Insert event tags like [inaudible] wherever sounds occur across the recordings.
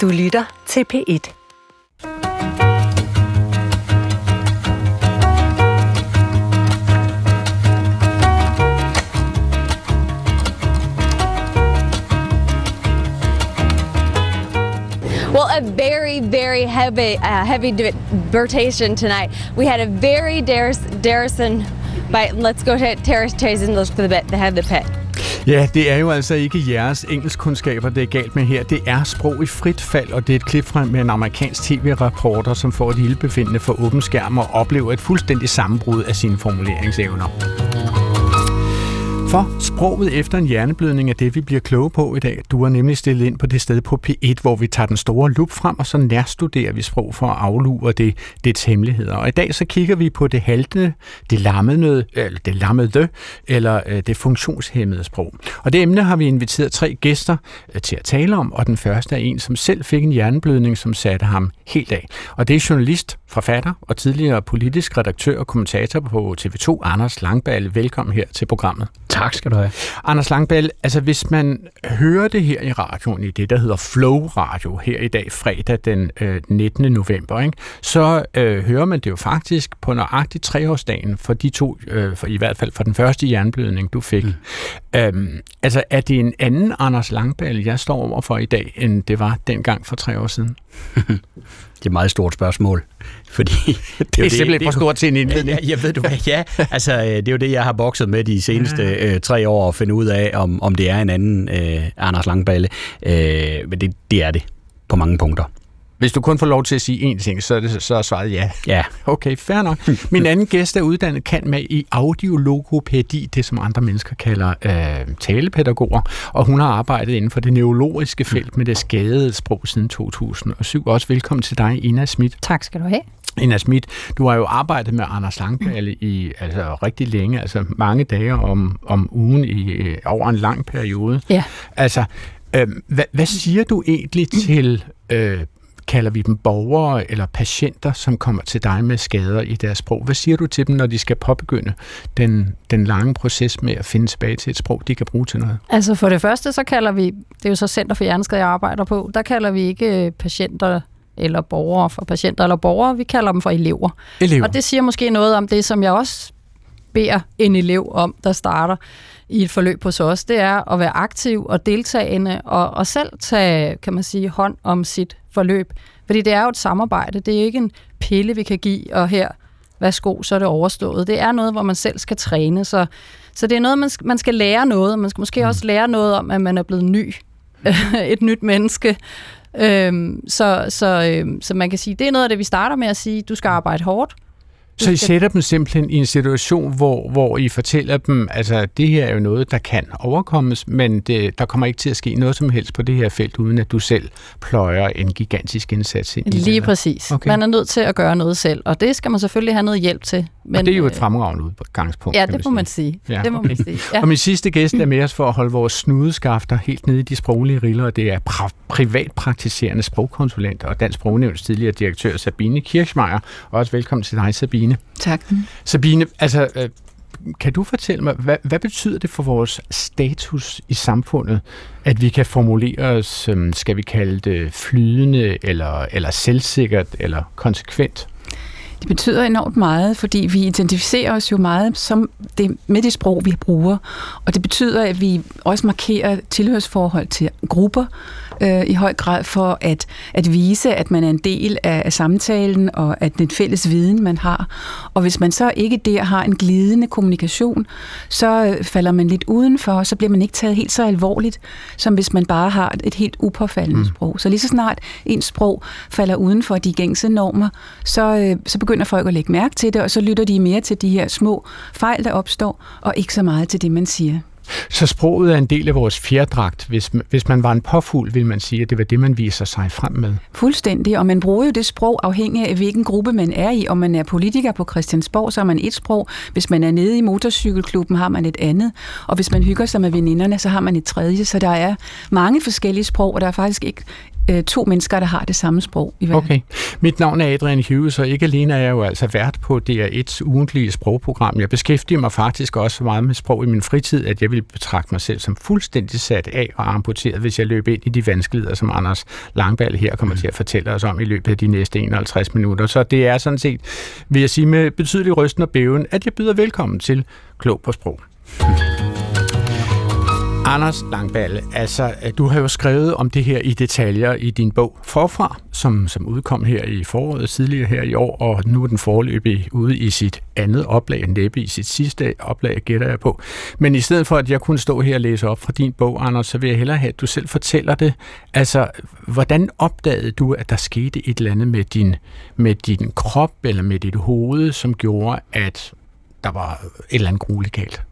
Du lytter til P1. Well, a very, very heavy, uh, heavy debatation tonight. We had a very Darrison, but let's go to Terrace Tyson, let's the bit, the head of the pit. Ja, det er jo altså ikke jeres engelskkundskaber, det er galt med her. Det er sprog i frit fald, og det er et klip fra med en amerikansk tv-reporter, som får et ildbefindende for åben skærm og oplever et fuldstændig sammenbrud af sine formuleringsevner. For sproget efter en hjerneblødning er det, vi bliver kloge på i dag. Du er nemlig stillet ind på det sted på P1, hvor vi tager den store lup frem, og så nærstuderer vi sprog for at aflure det, dets hemmeligheder. Og i dag så kigger vi på det haltende, det lammede, eller det lammede, eller øh, det funktionshemmede sprog. Og det emne har vi inviteret tre gæster øh, til at tale om, og den første er en, som selv fik en hjerneblødning, som satte ham helt af. Og det er journalist, forfatter og tidligere politisk redaktør og kommentator på TV2, Anders Langballe. Velkommen her til programmet. Tak skal du have. Anders Langballe, altså hvis man hører det her i radioen, i det der hedder Flow Radio, her i dag, fredag den øh, 19. november, ikke, så øh, hører man det jo faktisk på nøjagtigt treårsdagen for de to, øh, for i hvert fald for den første jernblødning, du fik. Mm. Øhm, altså er det en anden Anders Langballe, jeg står over for i dag, end det var dengang for tre år siden? [laughs] det er et meget stort spørgsmål. Fordi det, [laughs] det er simpelthen det, for stort til en indledning. Ja, jeg ved du hvad, ja. Altså, øh, det er jo det, jeg har bokset med de seneste øh, tre år, at finde ud af, om, om det er en anden øh, Anders Langballe. Øh, men det, det er det på mange punkter. Hvis du kun får lov til at sige én ting, så er, det, så er svaret ja. Ja. [laughs] Okay, fair nok. Min anden gæst er uddannet kan med i audiologopædi, det som andre mennesker kalder øh, talepædagoger, og hun har arbejdet inden for det neurologiske felt med det skadede sprog siden 2007. Også velkommen til dig, Ina Schmidt. Tak skal du have. Ina Schmidt, du har jo arbejdet med Anders Langballe i altså, rigtig længe, altså mange dage om, om ugen i øh, over en lang periode. Ja. Altså, øh, hvad, hvad siger du egentlig til øh, kalder vi dem borgere eller patienter, som kommer til dig med skader i deres sprog. Hvad siger du til dem, når de skal påbegynde den, den lange proces med at finde tilbage til et sprog, de kan bruge til noget? Altså for det første, så kalder vi, det er jo så Center for Hjerneskade, jeg arbejder på, der kalder vi ikke patienter eller borgere for patienter eller borgere, vi kalder dem for elever. elever. Og det siger måske noget om det, som jeg også beder en elev om, der starter i et forløb hos os, det er at være aktiv og deltagende og, og selv tage, kan man sige, hånd om sit forløb. Fordi det er jo et samarbejde. Det er ikke en pille, vi kan give, og her, værsgo, så er det overstået. Det er noget, hvor man selv skal træne. Så, så det er noget, man skal, man skal lære noget. Man skal måske mm. også lære noget om, at man er blevet ny. [laughs] et nyt menneske. Øhm, så, så, øhm, så man kan sige, det er noget af det, vi starter med at sige, du skal arbejde hårdt, så I sætter dem simpelthen i en situation, hvor, hvor I fortæller dem, altså det her er jo noget, der kan overkommes, men det, der kommer ikke til at ske noget som helst på det her felt, uden at du selv pløjer en gigantisk indsats ind i Lige det, præcis. Okay. Man er nødt til at gøre noget selv, og det skal man selvfølgelig have noget hjælp til. Men, og det er jo et øh, fremragende udgangspunkt. Ja, det må man sige. Ja, det må man sige. Ja. Og min sidste gæst er med os for at holde vores snudeskafter helt nede i de sproglige riller, og det er pri- privatpraktiserende sprogkonsulent og Dansk Sprognævns tidligere direktør Sabine Kirchmeier. Også velkommen til dig, Sabine. Tak. Sabine, altså, øh, kan du fortælle mig, hvad, hvad betyder det for vores status i samfundet, at vi kan formulere os, øhm, skal vi kalde det flydende, eller, eller selvsikkert, eller konsekvent? Det betyder enormt meget, fordi vi identificerer os jo meget som det, med det sprog, vi bruger. Og det betyder, at vi også markerer tilhørsforhold til grupper, øh, i høj grad for at, at vise, at man er en del af, af samtalen, og at det er en fælles viden, man har. Og hvis man så ikke der har en glidende kommunikation, så øh, falder man lidt udenfor, og så bliver man ikke taget helt så alvorligt, som hvis man bare har et helt upåfaldende mm. sprog. Så lige så snart ens sprog falder uden for de gængse normer, så, øh, så begynder folk at lægge mærke til det, og så lytter de mere til de her små fejl, der opstår, og ikke så meget til det, man siger. Så sproget er en del af vores fjerdragt. Hvis, hvis man var en påfugl, vil man sige, at det var det, man viser sig frem med. Fuldstændig, og man bruger jo det sprog afhængig af, hvilken gruppe man er i. Om man er politiker på Christiansborg, så har man et sprog. Hvis man er nede i motorcykelklubben, har man et andet. Og hvis man hygger sig med veninderne, så har man et tredje. Så der er mange forskellige sprog, og der er faktisk ikke øh, to mennesker, der har det samme sprog i verden. Okay. Mit navn er Adrian Hughes, og ikke alene er jeg jo altså vært på DR1's ugentlige sprogprogram. Jeg beskæftiger mig faktisk også så meget med sprog i min fritid, at jeg vil betragte mig selv som fuldstændig sat af og amputeret, hvis jeg løber ind i de vanskeligheder, som Anders Langballe her kommer til at fortælle os om i løbet af de næste 51 minutter. Så det er sådan set, vil jeg sige med betydelig rysten og bæven, at jeg byder velkommen til Klog på Sprog. Anders Langballe, altså øh, du har jo skrevet om det her i detaljer i din bog Forfra, som, som udkom her i foråret tidligere her i år, og nu er den forløbig ude i sit andet oplag, næppe i sit sidste oplag, gætter jeg på. Men i stedet for, at jeg kunne stå her og læse op fra din bog, Anders, så vil jeg hellere have, at du selv fortæller det. Altså, hvordan opdagede du, at der skete et eller andet med din, med din krop eller med dit hoved, som gjorde, at der var et eller andet grueligt galt?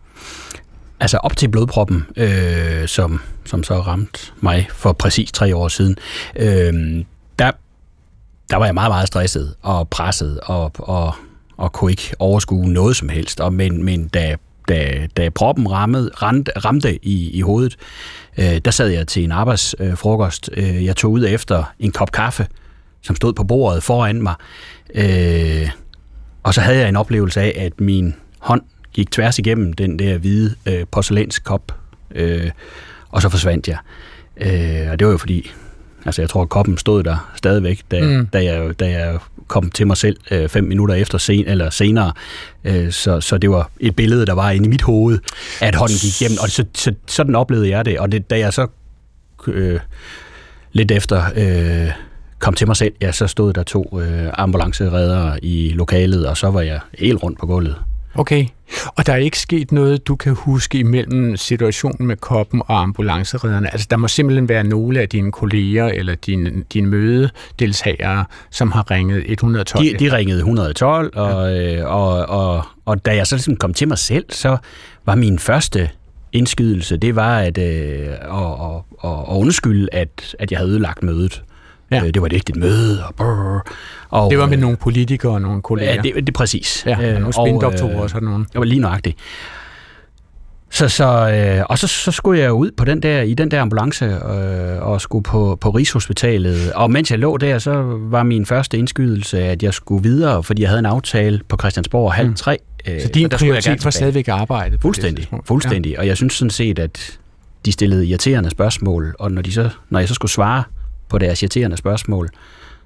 Altså op til blodproppen, øh, som, som så ramte mig for præcis tre år siden, øh, der, der var jeg meget, meget stresset og presset og, og, og kunne ikke overskue noget som helst. Og, men, men da, da, da proppen rammede, ramte, ramte i, i hovedet, øh, der sad jeg til en arbejdsfrokost. Øh, jeg tog ud efter en kop kaffe, som stod på bordet foran mig. Øh, og så havde jeg en oplevelse af, at min hånd gik tværs igennem den der hvide øh, porcelænskop, øh, og så forsvandt jeg. Øh, og det var jo fordi, altså jeg tror, at koppen stod der stadigvæk, da, mm. da, jeg, da jeg kom til mig selv øh, fem minutter efter sen, eller senere. Øh, så, så det var et billede, der var inde i mit hoved, at hånden gik igennem, og så, så, sådan oplevede jeg det. Og det, da jeg så øh, lidt efter... Øh, kom til mig selv, ja, så stod der to øh, ambulanceredere i lokalet, og så var jeg helt rundt på gulvet. Okay. Og der er ikke sket noget, du kan huske imellem situationen med koppen og ambulanceredderne? Altså, der må simpelthen være nogle af dine kolleger eller dine, dine mødedeltagere, som har ringet 112? De, de ringede 112, og, ja. øh, og, og, og da jeg så ligesom kom til mig selv, så var min første indskydelse, det var at, øh, at, at, at undskylde, at, at jeg havde ødelagt mødet. Ja. Øh, det var et ægte møde. Og, brrr, og, det var med øh, nogle politikere og nogle kolleger. Ja, det, det er præcis. Ja, og nogle spindoktorer og sådan nogle. Det var lige nøjagtigt. Så, så, øh, og så, så skulle jeg ud på den der, i den der ambulance øh, og skulle på, på Rigshospitalet. Og mens jeg lå der, så var min første indskydelse, at jeg skulle videre, fordi jeg havde en aftale på Christiansborg halv mm. tre. Øh, så din prioritet var stadigvæk arbejde? Fuldstændig, fuldstændig. Ja. Og jeg synes sådan set, at de stillede irriterende spørgsmål, og når, de så, når jeg så skulle svare på deres irriterende spørgsmål,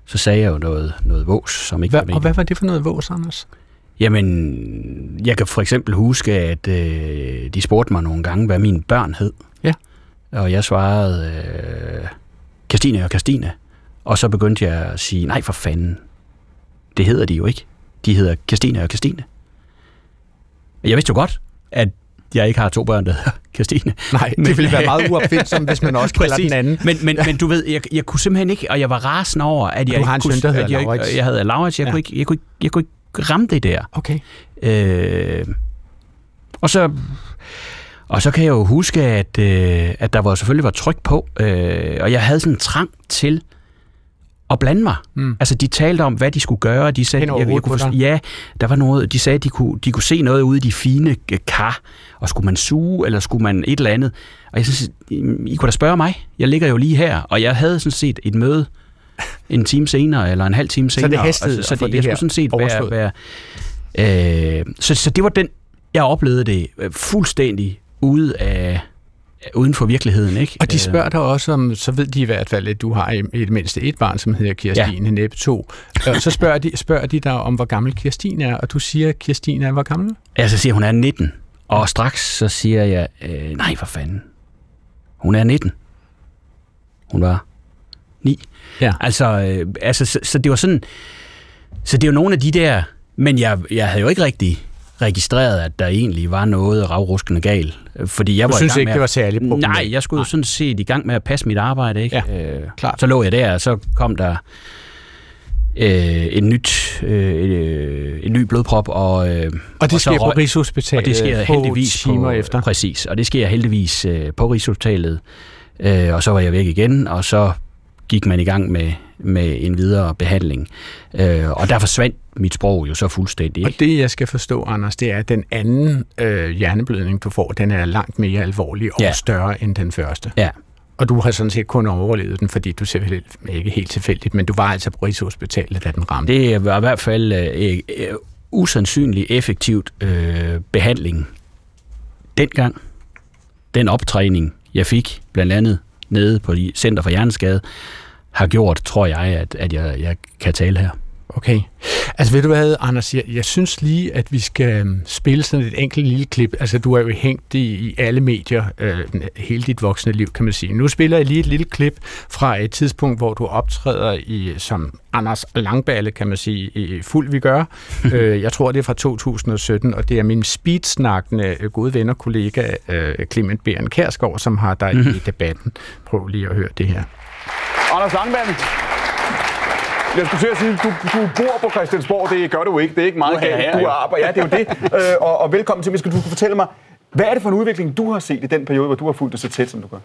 så sagde jeg jo noget, noget vås, som ikke Hva, var Og hvad var det for noget vås, Anders? Jamen, jeg kan for eksempel huske, at øh, de spurgte mig nogle gange, hvad mine børn hed. Ja. Og jeg svarede, øh, Christine og Christine. Og så begyndte jeg at sige, nej for fanden, det hedder de jo ikke. De hedder Christine og Christine. Jeg vidste jo godt, at jeg ikke har to børn, der hedder [laughs] Christine. Nej, det men, ville være meget uopfindsomt, hvis man også kalder den anden. Men, men, men du ved, jeg, jeg kunne simpelthen ikke, og jeg var rasende over, at jeg du har en kunne, søn, der hedder jeg, Laurits. jeg, jeg havde Laurits. Jeg, ja. kunne ikke, jeg, kunne ikke, jeg kunne ikke ramme det der. Okay. Øh, og så... Og så kan jeg jo huske, at, øh, at der var selvfølgelig var tryk på, øh, og jeg havde sådan en trang til at blande mig. Mm. Altså, de talte om, hvad de skulle gøre. De sagde, jeg, jeg kunne, ja, der var noget, de sagde, de kunne, de kunne se noget ude i de fine kar, og skulle man suge, eller skulle man et eller andet. Og jeg synes, I kunne da spørge mig. Jeg ligger jo lige her, og jeg havde sådan set et møde en time senere, eller en halv time senere. Så det hastede altså, så det, det jeg skulle sådan set være... være øh, så, så det var den, jeg oplevede det øh, fuldstændig ude af, uden for virkeligheden. Ikke? Og de spørger dig også om, så ved de i hvert fald, at du har i det mindste et barn, som hedder Kirstine, ja. næppe to. Og så spørger de, spørger de dig om, hvor gammel Kirstine er, og du siger, at Kirstine er hvor gammel? Ja, så siger hun er 19. Og straks så siger jeg, øh, nej for fanden, hun er 19. Hun var 9. Ja. Altså, øh, altså så, så det var sådan, så det var nogle af de der, men jeg, jeg havde jo ikke rigtig registreret, at der egentlig var noget ravruskende galt. Fordi jeg du var synes i gang ikke, med det var særligt problematisk? Nej, jeg skulle jo sådan set i gang med at passe mit arbejde. Ikke? Ja, øh, klart. Så lå jeg der, og så kom der øh, en, nyt, øh, en ny blodprop. Og, øh, og det og sker så, på Rigshospitalet og det sker heldigvis timer på, efter? Præcis, og det sker heldigvis øh, på Rigshospitalet. Øh, og så var jeg væk igen, og så gik man i gang med, med en videre behandling. Øh, og der forsvandt mit sprog jo så fuldstændig. Og det, jeg skal forstå, Anders, det er, at den anden øh, hjerneblødning, du får, den er langt mere alvorlig og Ja. større end den første. Ja, Og du har sådan set kun overlevet den, fordi du selvfølgelig ikke helt tilfældigt, men du var altså på Rigshospitalet, da den ramte. Det var i hvert fald øh, øh, usandsynligt effektivt øh, behandling dengang. Den optræning, jeg fik, blandt andet nede på Center for Hjerneskade, har gjort, tror jeg, at, at jeg, jeg kan tale her. Okay. Altså ved du hvad, Anders, jeg, jeg synes lige, at vi skal øhm, spille sådan et enkelt lille klip. Altså du er jo hængt i, i alle medier øh, hele dit voksne liv, kan man sige. Nu spiller jeg lige et lille klip fra et tidspunkt, hvor du optræder i som Anders Langballe, kan man sige, i fuld vi gør. [laughs] øh, jeg tror, det er fra 2017, og det er min speedsnakkende øh, gode ven og kollega øh, Clement Beren Kærsgaard, som har dig i debatten. Prøv lige at høre det her. Anders Langballe, jeg skulle til at sige, du, du bor på Christiansborg, det gør du ikke. Det er ikke meget galt. Du arbejder, ja, det er jo det. [laughs] Øh, og, og velkommen til. Skal du fortælle mig, hvad er det for en udvikling, du har set i den periode, hvor du har fulgt det så tæt, som du gør?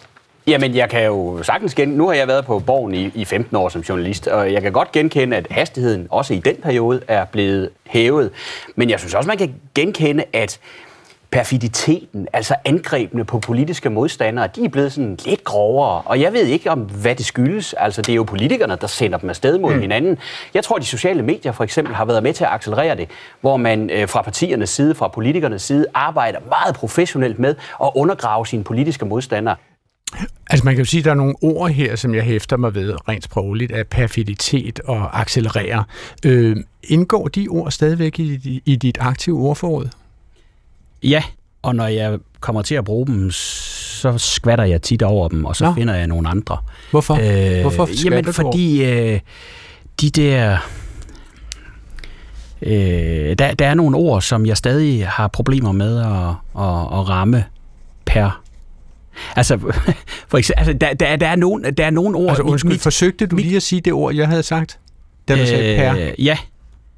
Jamen, jeg kan jo sagtens gen... Nu har jeg været på Borgen i, i 15 år som journalist, og jeg kan godt genkende, at hastigheden også i den periode er blevet hævet. Men jeg synes også, man kan genkende, at perfiditeten, altså angrebene på politiske modstandere, de er blevet sådan lidt grovere. Og jeg ved ikke om, hvad det skyldes. Altså, det er jo politikerne, der sender dem afsted mod mm. hinanden. Jeg tror, de sociale medier for eksempel har været med til at accelerere det, hvor man øh, fra partiernes side, fra politikernes side, arbejder meget professionelt med at undergrave sine politiske modstandere. Altså man kan jo sige, at der er nogle ord her, som jeg hæfter mig ved rent sprogligt, af perfiditet og accelerere. Øh, indgår de ord stadigvæk i, i dit aktive ordforråd? Ja, og når jeg kommer til at bruge dem, så skvatter jeg tit over dem, og så Nå. finder jeg nogle andre. Hvorfor? Øh, Hvorfor jamen, du fordi øh, de der... Øh, der, der er nogle ord, som jeg stadig har problemer med at, at, at ramme per Altså, [laughs] for eksempel, altså der, der, der, er nogen, der er nogen ord... Altså, undskyld, mit, forsøgte du mit, lige at sige det ord, jeg havde sagt? Da du øh, sagde per? Ja.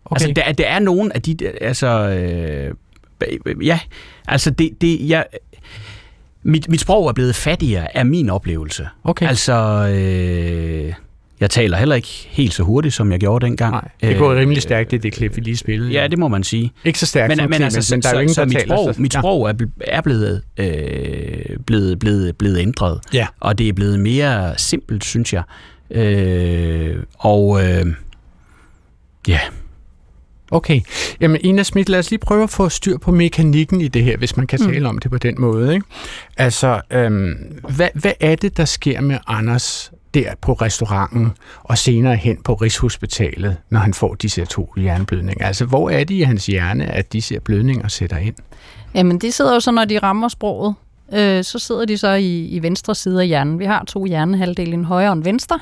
Okay. Altså, der, der er nogen af de... Altså, øh, ja, altså det, det jeg, mit, mit sprog er blevet fattigere af min oplevelse. Okay. Altså, øh, jeg taler heller ikke helt så hurtigt, som jeg gjorde dengang. Nej, det går øh, rimelig stærkt, det, det klip, vi lige spillede. Ja, det må man sige. Ikke så stærkt men, som men, klip, altså, men der er jo ingen, så, der mit taler. Sprog, mit sprog er, er blevet, øh, blevet, blevet, blevet ændret. Ja. Og det er blevet mere simpelt, synes jeg. Øh, og øh, ja... Okay. Jamen, Ina Schmidt, lad os lige prøve at få styr på mekanikken i det her, hvis man kan mm. tale om det på den måde. Ikke? Altså, øhm, hvad, hvad er det, der sker med Anders der på restauranten og senere hen på Rigshospitalet, når han får disse to hjerneblødninger? Altså, hvor er det i hans hjerne, at disse blødninger sætter ind? Jamen, de sidder jo så, når de rammer sproget, øh, så sidder de så i, i venstre side af hjernen. Vi har to hjernehalvdele, en højre og en venstre.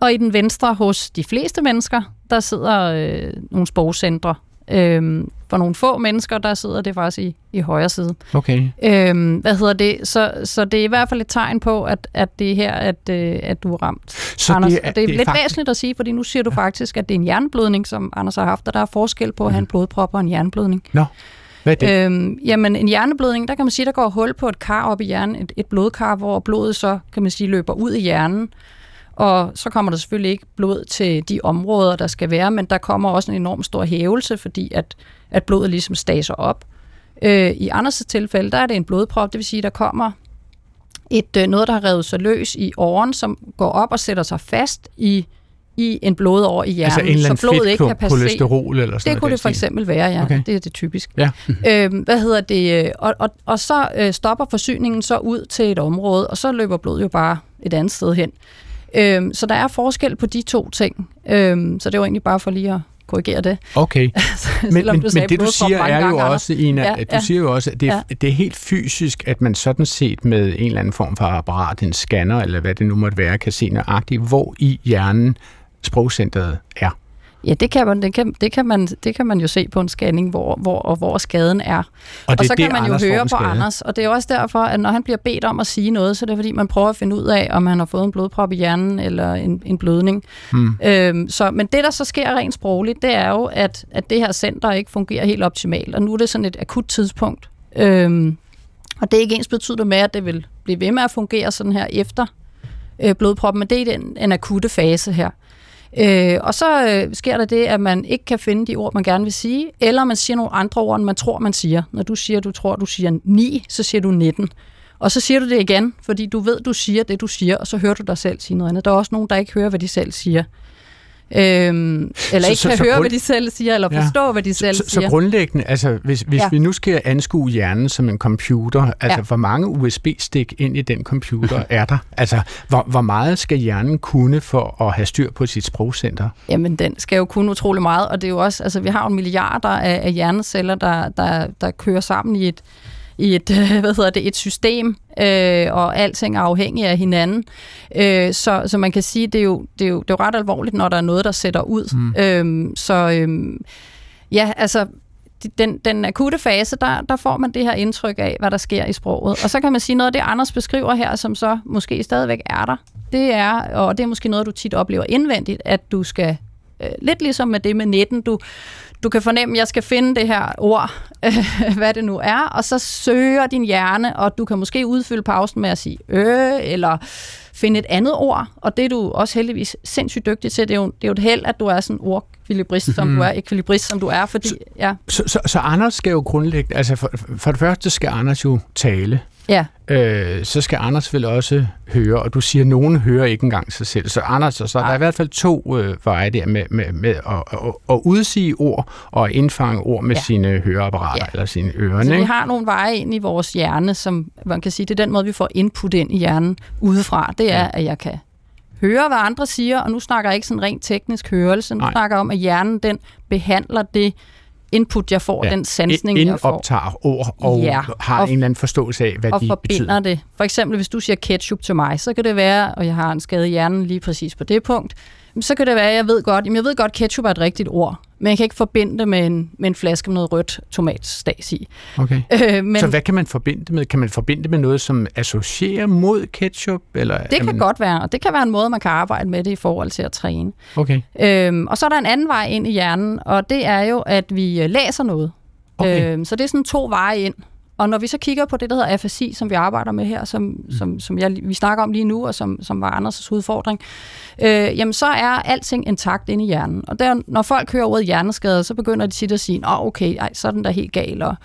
Og i den venstre hos de fleste mennesker, der sidder øh, nogle sprogcentre. Øhm, for nogle få mennesker, der sidder det faktisk i, i højre side. Okay. Øhm, hvad hedder det? Så, så det er i hvert fald et tegn på, at, at det er her, at, øh, at du er ramt, så Anders. Det er, det er, det er lidt faktisk... væsentligt at sige, fordi nu siger du ja. faktisk, at det er en jernblødning, som Anders har haft, og der er forskel på at have en blodprop og en jernblødning. Nå. Hvad er det? Øhm, jamen, en hjerneblødning, der kan man sige, der går hul på et kar op i hjernen, et, et blodkar, hvor blodet så, kan man sige, løber ud i hjernen. Og så kommer der selvfølgelig ikke blod til de områder, der skal være, men der kommer også en enorm stor hævelse, fordi at, at blodet ligesom staser op. Øh, I Anders' tilfælde, der er det en blodprop, det vil sige, der kommer et øh, noget, der har revet sig løs i åren, som går op og sætter sig fast i i en blodår i hjernen, altså så blodet ikke kan passere. kolesterol eller sådan Det kunne det for eksempel være, ja. Okay. Det er det typisk. Ja. [laughs] øhm, hvad hedder det? Og, og, og så øh, stopper forsyningen så ud til et område, og så løber blodet jo bare et andet sted hen. Øhm, så der er forskel på de to ting. Øhm, så det var egentlig bare for lige at korrigere det. Okay. [laughs] men, men, men det du siger er jo også, Ina, ja, du ja. siger jo også, at det, ja. det er helt fysisk, at man sådan set med en eller anden form for apparat, en scanner eller hvad det nu måtte være, kan se nøjagtigt, hvor i hjernen sprogcentret er. Ja, det kan man, det kan, det kan man, det kan man jo se på en scanning, hvor, hvor, og hvor skaden er. Og, og så kan man jo Anders høre på Anders, og det er også derfor, at når han bliver bedt om at sige noget, så er det fordi, man prøver at finde ud af, om han har fået en blodprop i hjernen eller en, en blødning. Hmm. Øhm, så, men det, der så sker rent sprogligt, det er jo, at, at det her center ikke fungerer helt optimalt, og nu er det sådan et akut tidspunkt. Øhm, og det er ikke ens betyder med, at det vil blive ved med at fungere sådan her efter øh, blodproppen, men det er den, en akutte fase her. Øh, og så øh, sker der det, at man ikke kan finde de ord, man gerne vil sige, eller man siger nogle andre ord, end man tror, man siger. Når du siger, du tror, du siger 9, så siger du 19. Og så siger du det igen, fordi du ved, du siger det, du siger, og så hører du dig selv sige noget andet. Der er også nogen, der ikke hører, hvad de selv siger. Øhm, eller så, ikke så, kan så høre, grund... hvad de selv siger, eller forstå, ja. hvad de selv så, siger. Så grundlæggende, altså hvis, hvis ja. vi nu skal anskue hjernen som en computer, altså ja. hvor mange USB-stik ind i den computer er der? Altså hvor, hvor meget skal hjernen kunne for at have styr på sit sprogcenter? Jamen den skal jo kunne utrolig meget, og det er jo også, altså vi har jo milliarder af, af hjerneceller, der, der, der kører sammen i et i et, [laughs] hvad hedder det, et system, øh, og alting er afhængig af hinanden. Øh, så, så man kan sige, det er, jo, det, er jo, det er jo ret alvorligt, når der er noget, der sætter ud. Mm. Øh, så øh, ja, altså den, den akutte fase, der, der får man det her indtryk af, hvad der sker i sproget. Og så kan man sige noget af det, Anders beskriver her, som så måske stadigvæk er der, det er, og det er måske noget, du tit oplever indvendigt, at du skal øh, lidt ligesom med det med netten, du, du kan fornemme, at jeg skal finde det her ord, [laughs] hvad det nu er, og så søger din hjerne, og du kan måske udfylde pausen med at sige øh, eller finde et andet ord, og det er du også heldigvis sindssygt dygtig til. Det er jo, det er jo et held, at du er sådan ordkvilibrist, som mm. du er, ekvilibrist, som du er, fordi... Så, ja. så, så, så Anders skal jo grundlæggende... Altså for, for det første skal Anders jo tale. Ja. Øh, så skal Anders vel også høre, og du siger, at nogen hører ikke engang sig selv. Så Anders, så der er i hvert fald to øh, veje der med, med, med at, at, at udsige ord og indfange ord med ja. sine høreapparater ja. eller sine ører. Så vi har nogle veje ind i vores hjerne, som man kan sige, det er den måde, vi får input ind i hjernen udefra. Det er, ja. at jeg kan høre, hvad andre siger, og nu snakker jeg ikke sådan rent teknisk hørelse. Nu Nej. snakker jeg om, at hjernen den behandler det, input, jeg får, ja. den sansning, jeg får. optager ord og ja. har og, en eller anden forståelse af, hvad og de forbinder betyder. det. For eksempel, hvis du siger ketchup til mig, så kan det være, og jeg har en skade i hjernen lige præcis på det punkt, så kan det være, at jeg ved godt, jamen jeg ved godt, ketchup er et rigtigt ord, men jeg kan ikke forbinde det med en, med en flaske med noget rødt tomatstas i. Okay. Øh, men, så hvad kan man forbinde det med? Kan man forbinde det med noget, som associerer mod ketchup? Eller, det kan man... godt være, og det kan være en måde, man kan arbejde med det i forhold til at træne. Okay. Øhm, og så er der en anden vej ind i hjernen, og det er jo, at vi øh, læser noget. Okay. Øhm, så det er sådan to veje ind. Og når vi så kigger på det, der hedder afasi, som vi arbejder med her, som, mm. som, som jeg, vi snakker om lige nu, og som, som var Anders' udfordring, øh, jamen så er alting intakt inde i hjernen. Og der, når folk hører ordet hjerneskade, så begynder de tit at sige, åh okay, ej, så er den der helt gal, og,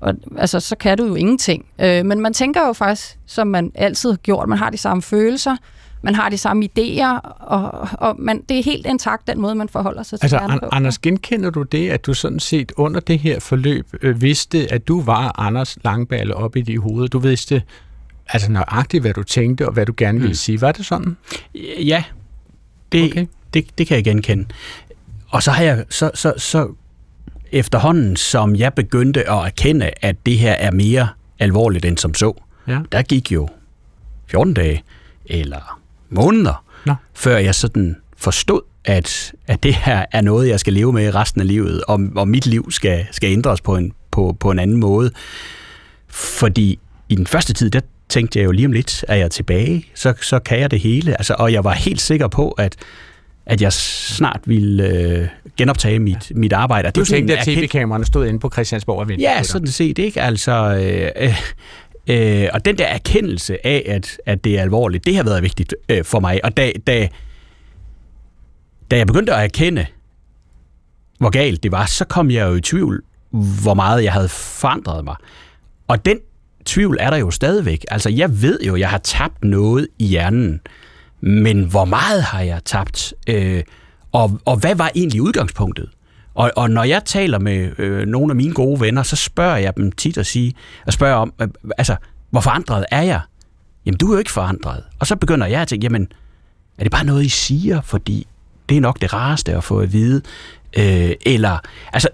og altså, så kan du jo ingenting. Øh, men man tænker jo faktisk, som man altid har gjort, man har de samme følelser, man har de samme idéer, og, og man, det er helt intakt, den måde, man forholder sig til altså, på. Anders, genkender du det, at du sådan set under det her forløb øh, vidste, at du var Anders Langballe op i dit hoved? Du vidste altså nøjagtigt, hvad du tænkte, og hvad du gerne ville mm. sige. Var det sådan? Ja, det, okay. det, det kan jeg genkende. Og så har jeg, så, så, så efterhånden, som jeg begyndte at erkende, at det her er mere alvorligt end som så, ja. der gik jo 14 dage, eller måneder, Nå. før jeg sådan forstod, at, at det her er noget, jeg skal leve med resten af livet, og, og mit liv skal, skal ændres på en, på, på en anden måde. Fordi i den første tid, der tænkte jeg jo lige om lidt, er jeg tilbage, så, så kan jeg det hele. Altså, og jeg var helt sikker på, at, at jeg snart ville øh, genoptage mit, ja. mit arbejde. Du tænkte, at tv-kameraerne stod inde på Christiansborg og ventede Ja, sådan set ikke. Altså, øh, øh, og den der erkendelse af, at, at det er alvorligt, det har været vigtigt øh, for mig. Og da, da, da jeg begyndte at erkende, hvor galt det var, så kom jeg jo i tvivl, hvor meget jeg havde forandret mig. Og den tvivl er der jo stadigvæk. Altså, jeg ved jo, jeg har tabt noget i hjernen, men hvor meget har jeg tabt? Øh, og, og hvad var egentlig udgangspunktet? Og, og når jeg taler med øh, nogle af mine gode venner, så spørger jeg dem tit at sige, og spørger om, øh, altså, hvor forandret er jeg? Jamen, du er jo ikke forandret. Og så begynder jeg at tænke, jamen, er det bare noget, I siger, fordi det er nok det rareste at få at vide? Øh, eller, altså,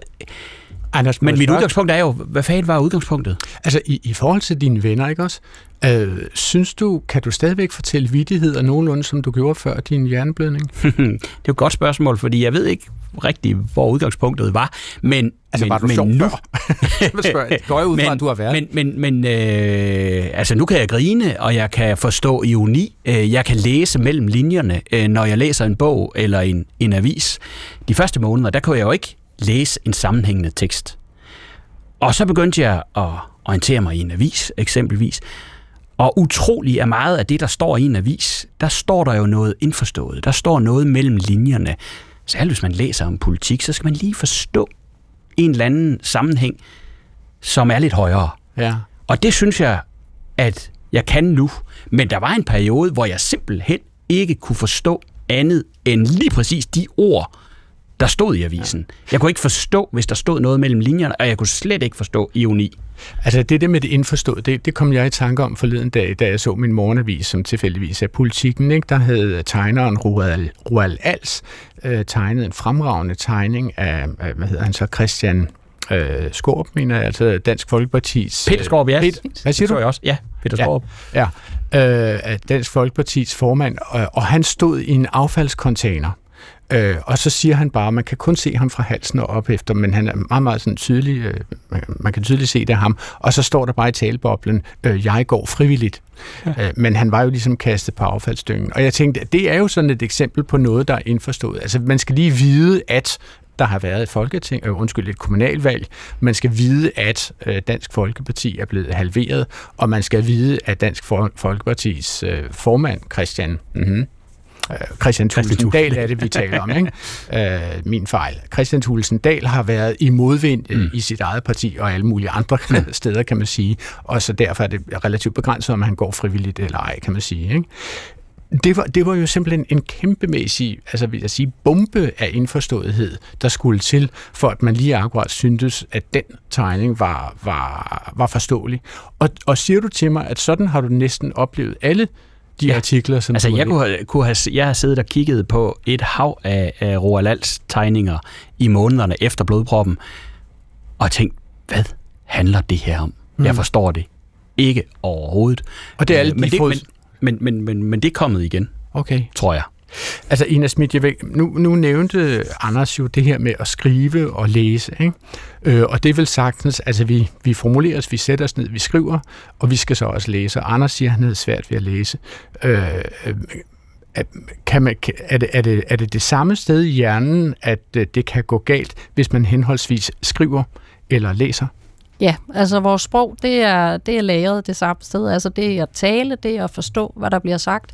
Anders, men mit udgangspunkt er jo, hvad fanden var udgangspunktet? Altså, i, i forhold til dine venner, ikke også? Øh, synes du, kan du stadigvæk fortælle vidigheder nogenlunde, som du gjorde før din hjerneblødning? [laughs] det er jo et godt spørgsmål, fordi jeg ved ikke rigtigt, hvor udgangspunktet var. Men, altså, men, var du men sjov nu... før? [laughs] Går jeg ud fra, at du har været? Men, men, men øh, altså, nu kan jeg grine, og jeg kan forstå ironi. Øh, jeg kan læse mellem linjerne, øh, når jeg læser en bog eller en, en avis. De første måneder, der kunne jeg jo ikke læse en sammenhængende tekst. Og så begyndte jeg at orientere mig i en avis, eksempelvis. Og utrolig er meget af det, der står i en avis, der står der jo noget indforstået. Der står noget mellem linjerne. Særligt hvis man læser om politik, så skal man lige forstå en eller anden sammenhæng, som er lidt højere. Ja. Og det synes jeg, at Jeg kan nu. Men der var en periode, hvor jeg simpelthen ikke kunne forstå andet end lige præcis de ord, der stod i avisen. Jeg kunne ikke forstå, hvis der stod noget mellem linjerne, og jeg kunne slet ikke forstå ironi. Altså det der med det indforstået, det, det kom jeg i tanke om forleden dag, da jeg så min morgenavis, som tilfældigvis er politikken. Ikke? Der havde tegneren Roald, Roald Als øh, tegnet en fremragende tegning af, af, hvad hedder han så, Christian øh, Skorp, mener jeg, altså Dansk Folkepartis... Peter Skorp, ja. Peter, hvad siger det du? Jeg også. Ja, Peter Skorp. Ja, ja øh, Dansk Folkepartis formand, og, og han stod i en affaldskontainer. Øh, og så siger han bare, man kan kun se ham fra halsen og op efter, men han er meget, meget sådan tydelig, øh, man kan tydeligt se, det ham. Og så står der bare i taleboblen, øh, jeg går frivilligt. Ja. Øh, men han var jo ligesom kastet på affaldsdyngen. Og jeg tænkte, det er jo sådan et eksempel på noget, der er indforstået. Altså man skal lige vide, at der har været et folketing, øh, undskyld, et kommunalvalg. Man skal vide, at øh, Dansk Folkeparti er blevet halveret, og man skal vide, at Dansk Folkepartis øh, formand, Christian, mm-hmm, Christian Thulesen Dahl er det, vi taler om, ikke? [laughs] Øh, min fejl. Christian Thulesen Dahl har været i modvind mm. i sit eget parti og alle mulige andre mm. steder, kan man sige. Og så derfor er det relativt begrænset, om han går frivilligt eller ej, kan man sige. Ikke? Det var, det var jo simpelthen en kæmpemæssig, altså vil jeg sige, bombe af indforståethed, der skulle til, for at man lige akkurat syntes, at den tegning var, var, var forståelig. Og, og siger du til mig, at sådan har du næsten oplevet alle de ja. artikler, som altså, jeg kunne, have, kunne have, jeg har siddet og kigget på et hav af, af Roald Alts tegninger i månederne efter blodproppen, og tænkt, hvad handler det her om? Mm. Jeg forstår det ikke overhovedet. Og det er alle men, de det, men, men, men, men, men det er kommet igen, okay. tror jeg. Altså Ina Schmidt, jeg ved, nu, nu nævnte Anders jo det her med at skrive og læse, ikke? Øh, og det er vel sagtens, altså vi, vi formulerer os, vi sætter os ned, vi skriver, og vi skal så også læse. Og Anders siger, at han havde svært ved at læse. Øh, øh, øh kan man, er, det, er, det, er det det samme sted i hjernen, at øh, det kan gå galt, hvis man henholdsvis skriver eller læser? Ja, altså vores sprog, det er, det er lagret det samme sted. Altså det er at tale, det er at forstå, hvad der bliver sagt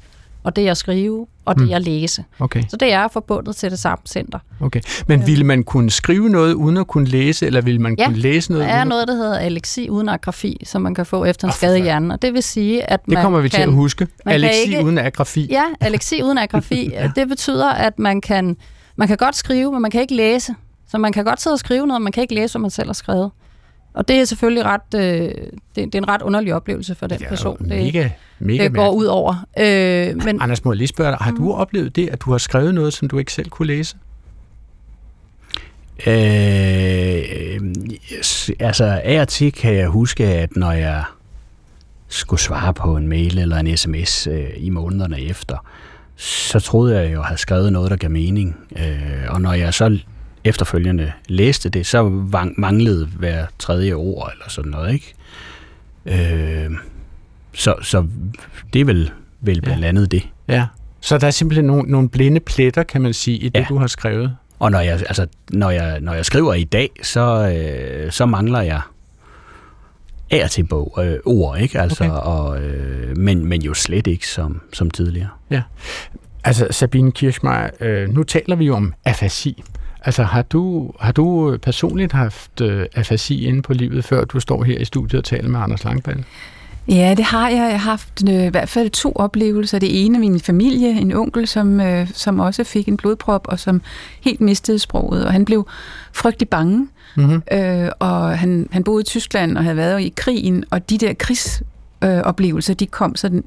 og det at skrive, og det mm. at læse. Okay. Så det er forbundet til det samme center. Okay. Men ville man kunne skrive noget uden at kunne læse, eller ville man ja, kunne læse noget? der er noget, der hedder aleksi uden agrafi, som man kan få efter en oh, skade i hjernen. Og det vil sige, at det man kommer vi kan, til at huske. Ikke, uden agrafi. Ja, aleksi uden agrafi. [laughs] ja. Det betyder, at man kan, man kan godt skrive, men man kan ikke læse. Så man kan godt sidde og skrive noget, man kan ikke læse, hvad man selv har skrevet. Og det er selvfølgelig ret, øh, det, det er en ret underlig oplevelse for den det person. Det, mega, mega det går ud over. Øh, men, Anders, må jeg lige spørge dig, har mm. du oplevet det, at du har skrevet noget, som du ikke selv kunne læse? Øh, altså af og til kan jeg huske, at når jeg skulle svare på en mail eller en sms øh, i månederne efter, så troede jeg jo, at jeg havde skrevet noget, der gav mening. Øh, og når jeg så efterfølgende læste det, så manglede hver tredje ord eller sådan noget, ikke? Øh, så, så det er vel, vel blandt ja. andet det. Ja, så der er simpelthen nogle, nogle blinde pletter, kan man sige, i det, ja. du har skrevet. Og når jeg, altså, når jeg, når jeg skriver i dag, så, øh, så mangler jeg af til bog, øh, ord, ikke? Altså, okay. og, øh, men, men jo slet ikke som, som tidligere. Ja. Altså, Sabine Kirchmeier, øh, nu taler vi jo om afasi. Altså har du, har du personligt haft øh, afasi inde på livet, før du står her i studiet og taler med Anders Langballe? Ja, det har jeg. Jeg har haft øh, i hvert fald to oplevelser. Det ene min familie, en onkel, som, øh, som også fik en blodprop, og som helt mistede sproget, og han blev frygtelig bange. Mm-hmm. Øh, og han, han boede i Tyskland og havde været i krigen, og de der krigsoplevelser, øh, de kom sådan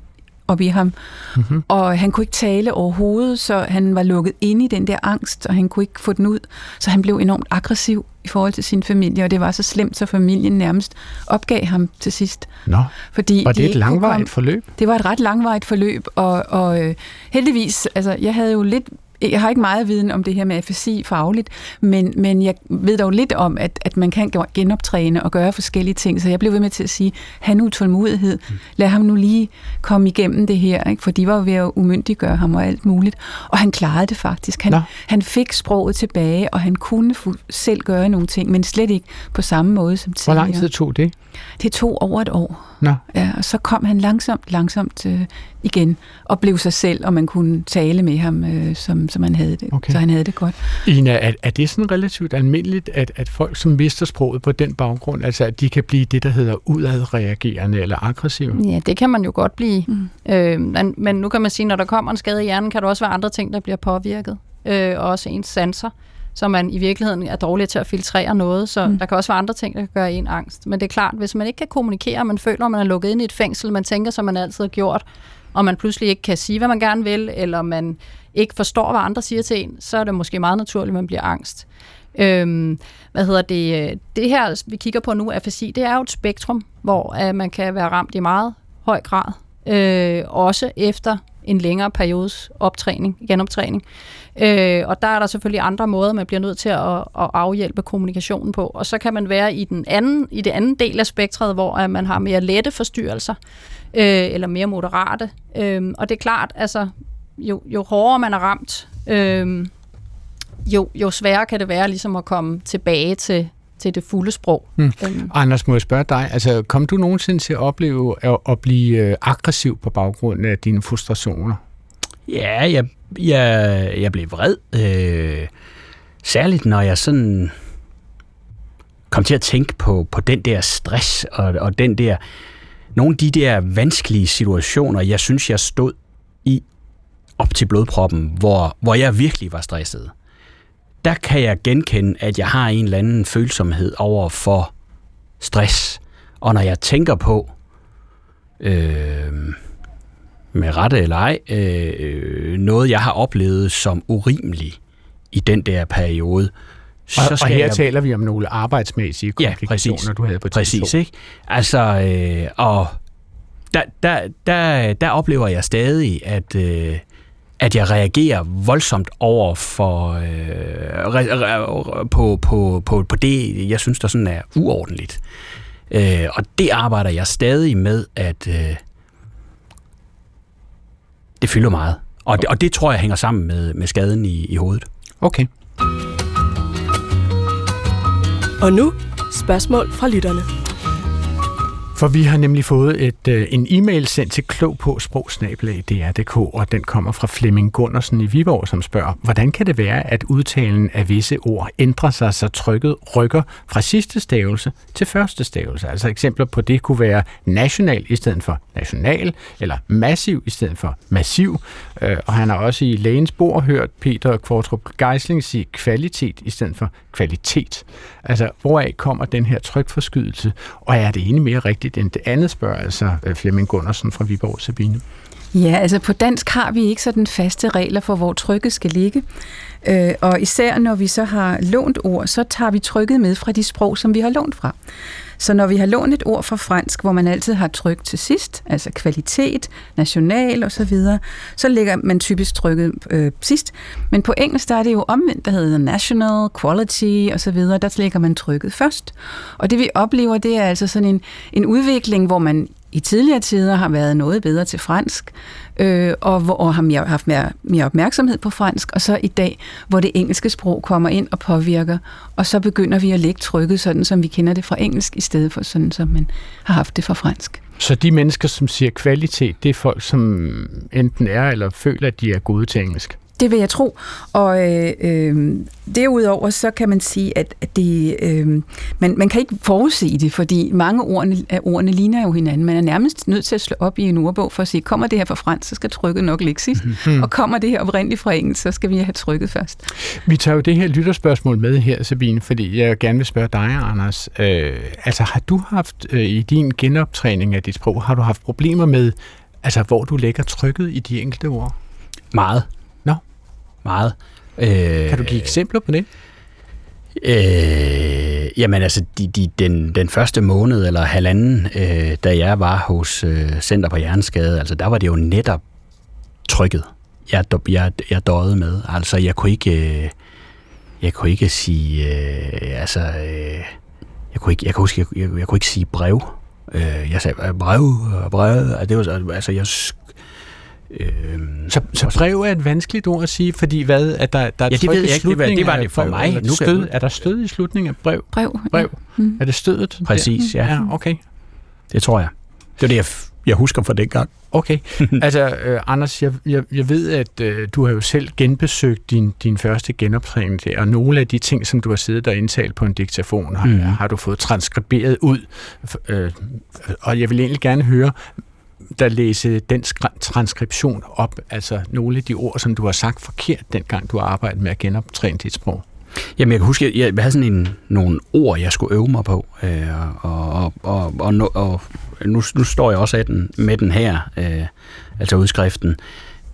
op i ham. Mm-hmm. Og han kunne ikke tale overhovedet, så han var lukket inde i den der angst, og han kunne ikke få den ud. Så han blev enormt aggressiv i forhold til sin familie, og det var så slemt, så familien nærmest opgav ham til sidst. Nå, fordi var det de et langvarigt forløb? Det var et ret langvarigt forløb, og, og øh, heldigvis, altså jeg havde jo lidt jeg har ikke meget viden om det her med afasi fagligt, men, men jeg ved dog lidt om, at, at man kan genoptræne og gøre forskellige ting, så jeg blev ved med til at sige, have nu tålmodighed, lad ham nu lige komme igennem det her, ikke? for de var ved at umyndiggøre ham og alt muligt, og han klarede det faktisk. Han, han fik sproget tilbage, og han kunne selv gøre nogle ting, men slet ikke på samme måde som tidligere. Hvor lang tid tog det? Det tog over et år. Nå. Ja, og så kom han langsomt, langsomt til, igen og blev sig selv, og man kunne tale med ham, øh, som, som han havde det. Okay. Så han havde det godt. Ina, er, er det sådan relativt almindeligt, at, at folk, som mister sproget på den baggrund, altså at de kan blive det, der hedder udadreagerende eller aggressive? Ja, det kan man jo godt blive. Mm. Øh, men, men nu kan man sige, når der kommer en skade i hjernen, kan der også være andre ting, der bliver påvirket. Øh, også ens sanser så man i virkeligheden er dårlig til at filtrere noget, så mm. der kan også være andre ting, der kan gøre en angst. Men det er klart, hvis man ikke kan kommunikere, man føler, at man er lukket ind i et fængsel, man tænker, som man altid har gjort, og man pludselig ikke kan sige, hvad man gerne vil, eller man ikke forstår, hvad andre siger til en, så er det måske meget naturligt, at man bliver angst. Øhm, hvad hedder det? Det her, vi kigger på nu, afasi, det er jo et spektrum, hvor at man kan være ramt i meget høj grad, øh, også efter en længere periodes optræning, genoptræning. Øh, og der er der selvfølgelig andre måder, man bliver nødt til at, at afhjælpe kommunikationen på. Og så kan man være i den anden, i det anden del af spektret, hvor at man har mere lette forstyrrelser, øh, eller mere moderate. Øh, og det er klart, altså, jo, jo hårdere man er ramt, øh, jo, jo sværere kan det være ligesom at komme tilbage til, til det fulde sprog. Hmm. Øhm. Anders, må jeg spørge dig, altså kom du nogensinde til at opleve at, at blive øh, aggressiv på baggrund af dine frustrationer? Ja, jeg, jeg, jeg blev vred. Øh, særligt når jeg sådan kom til at tænke på, på den der stress og, og den der nogle af de der vanskelige situationer, jeg synes, jeg stod i op til blodproppen, hvor, hvor jeg virkelig var stresset. Der kan jeg genkende, at jeg har en eller anden følsomhed over for stress. Og når jeg tænker på, øh, med rette eller ej, øh, noget jeg har oplevet som urimeligt i den der periode, så og, skal og her jeg... taler vi om nogle arbejdsmæssige komplikationer, ja, præcis, du havde på Præcis, ikke? Altså, øh, og der, der, der, der oplever jeg stadig, at, øh, at jeg reagerer voldsomt over for øh, re, re, på, på, på, på det, jeg synes, der sådan er uordentligt. Øh, og det arbejder jeg stadig med, at øh, det fylder meget. Og det, og det tror jeg hænger sammen med, med skaden i, i hovedet. Okay. Og nu spørgsmål fra lytterne. For vi har nemlig fået et, øh, en e-mail sendt til klog på sprogsnabelag.dr.dk, og den kommer fra Flemming Gundersen i Viborg, som spørger, hvordan kan det være, at udtalen af visse ord ændrer sig, så trykket rykker fra sidste stavelse til første stavelse? Altså eksempler på det kunne være national i stedet for national, eller massiv i stedet for massiv. Øh, og han har også i lægens bord hørt Peter Kvartrup Geisling sige kvalitet i stedet for kvalitet. Altså, hvoraf kommer den her trykforskydelse, og er det ene mere rigtigt end det andet, spørger altså øh, Flemming Gundersen fra Viborg Sabine. Ja, altså på dansk har vi ikke sådan faste regler for, hvor trykket skal ligge. Øh, og især når vi så har lånt ord, så tager vi trykket med fra de sprog, som vi har lånt fra. Så når vi har lånt et ord fra fransk, hvor man altid har tryk til sidst, altså kvalitet, national osv., så, videre, så ligger man typisk trykket øh, sidst. Men på engelsk der er det jo omvendt, der hedder national, quality osv., der lægger man trykket først. Og det vi oplever, det er altså sådan en, en udvikling, hvor man i tidligere tider har været noget bedre til fransk, øh, og hvor og har mere, haft mere, mere opmærksomhed på fransk, og så i dag, hvor det engelske sprog kommer ind og påvirker, og så begynder vi at lægge trykket sådan, som vi kender det fra engelsk, i stedet for sådan, som man har haft det fra fransk. Så de mennesker, som siger kvalitet, det er folk, som enten er eller føler, at de er gode til engelsk? Det vil jeg tro. Og øh, øh, derudover så kan man sige, at det, øh, man, man kan ikke forudse det, fordi mange ordene, af ordene ligner jo hinanden. Man er nærmest nødt til at slå op i en ordbog for at se, kommer det her fra fransk, så skal trykket nok ligge sidst. Mm-hmm. Og kommer det her oprindeligt fra engelsk, så skal vi have trykket først. Vi tager jo det her lytterspørgsmål med her, Sabine, fordi jeg gerne vil spørge dig, Anders. Øh, altså har du haft øh, i din genoptræning af dit sprog, har du haft problemer med, altså hvor du lægger trykket i de enkelte ord? Meget meget. Øh, kan du give eksempler på det? Øh, jamen altså, de, de, den, den første måned eller halvanden, øh, da jeg var hos øh, Center på Hjerneskade, altså der var det jo netop trykket, jeg, jeg, jeg døde med. Altså, jeg kunne ikke, øh, jeg kunne ikke sige, øh, altså, øh, jeg kunne ikke, jeg kunne, huske, jeg, jeg, jeg kunne ikke sige brev. Øh, jeg sagde brev, brev, det var, altså, jeg Øhm, så, så brev er et vanskeligt ord at sige, fordi hvad? At der, der er ja, det ved jeg ikke, det var, det var det for mig. Nu stød, er der stød i slutningen af brev? Brev. brev. Ja. Mm. Er det stødet? Præcis, ja. ja. okay. Det tror jeg. Det var det, jeg, jeg husker fra dengang. Okay. [laughs] altså, øh, Anders, jeg, jeg, jeg ved, at øh, du har jo selv genbesøgt din, din første genoptræning der, og nogle af de ting, som du har siddet og indtalt på en diktafon, har, mm. har du fået transkriberet ud. Øh, og jeg vil egentlig gerne høre, der læse den transkription op, altså nogle af de ord, som du har sagt forkert, dengang du har arbejdet med at genoptræne dit sprog. Jamen, jeg kan huske, jeg, jeg havde sådan en, nogle ord, jeg skulle øve mig på, øh, og, og, og, og, og nu, nu står jeg også af den, med den her, øh, altså udskriften.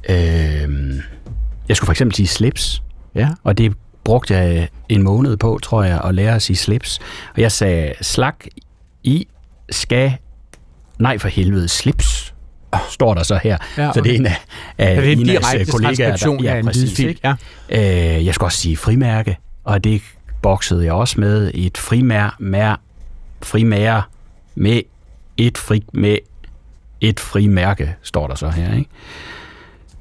Øh, jeg skulle for eksempel sige slips, ja. og det brugte jeg en måned på, tror jeg, at lære at sige slips. Og jeg sagde, slak i skal, nej for helvede, slips står der så her. Ja, okay. Så det er en af, af det er en kollegaer, der, ja, præcis, ikke? Ja. Øh, jeg skal også sige frimærke, og det boksede jeg også med et frimær, mær, frimære med et fri, med et frimærke, står der så her. Ikke?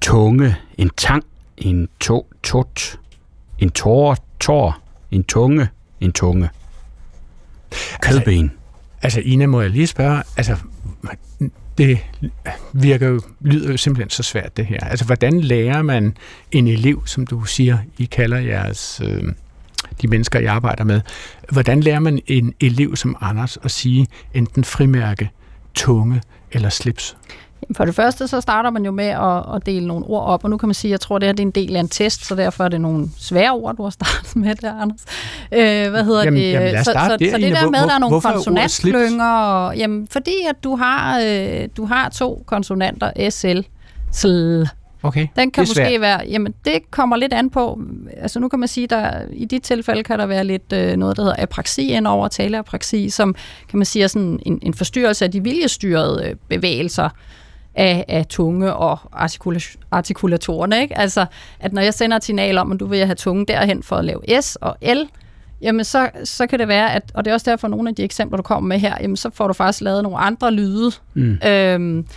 Tunge, en tang, en to, tot, en tår, tår, en tunge, en tunge. Kødben. Altså, altså Ina, må jeg lige spørge, altså det virker jo, lyder jo simpelthen så svært det her. Altså hvordan lærer man en elev, som du siger, I kalder jeres øh, de mennesker, jeg arbejder med. Hvordan lærer man en elev som Anders at sige enten frimærke, tunge eller slips? For det første, så starter man jo med at, at dele nogle ord op, og nu kan man sige, at jeg tror, det her det er en del af en test, så derfor er det nogle svære ord, du har startet [laughs] med der, Anders. Øh, hvad hedder jamen, det? Jamen, så, så, det, så det der med, at der er nogle konsonantklynger, og, jamen, fordi at du har, øh, du har to konsonanter, SL, sl, Okay, Den kan måske svært. være, jamen det kommer lidt an på, altså nu kan man sige, der i de tilfælde kan der være lidt øh, noget, der hedder apraksi ind over taleapraksi, som kan man sige er sådan en, en forstyrrelse af de viljestyrede øh, bevægelser af, af tunge og artikula- artikulatorerne. Ikke? Altså, at når jeg sender et signal om, at du vil have tunge derhen for at lave S og L, jamen så, så kan det være, at, og det er også derfor nogle af de eksempler, du kommer med her, jamen så får du faktisk lavet nogle andre lyde. Mm. Øhm,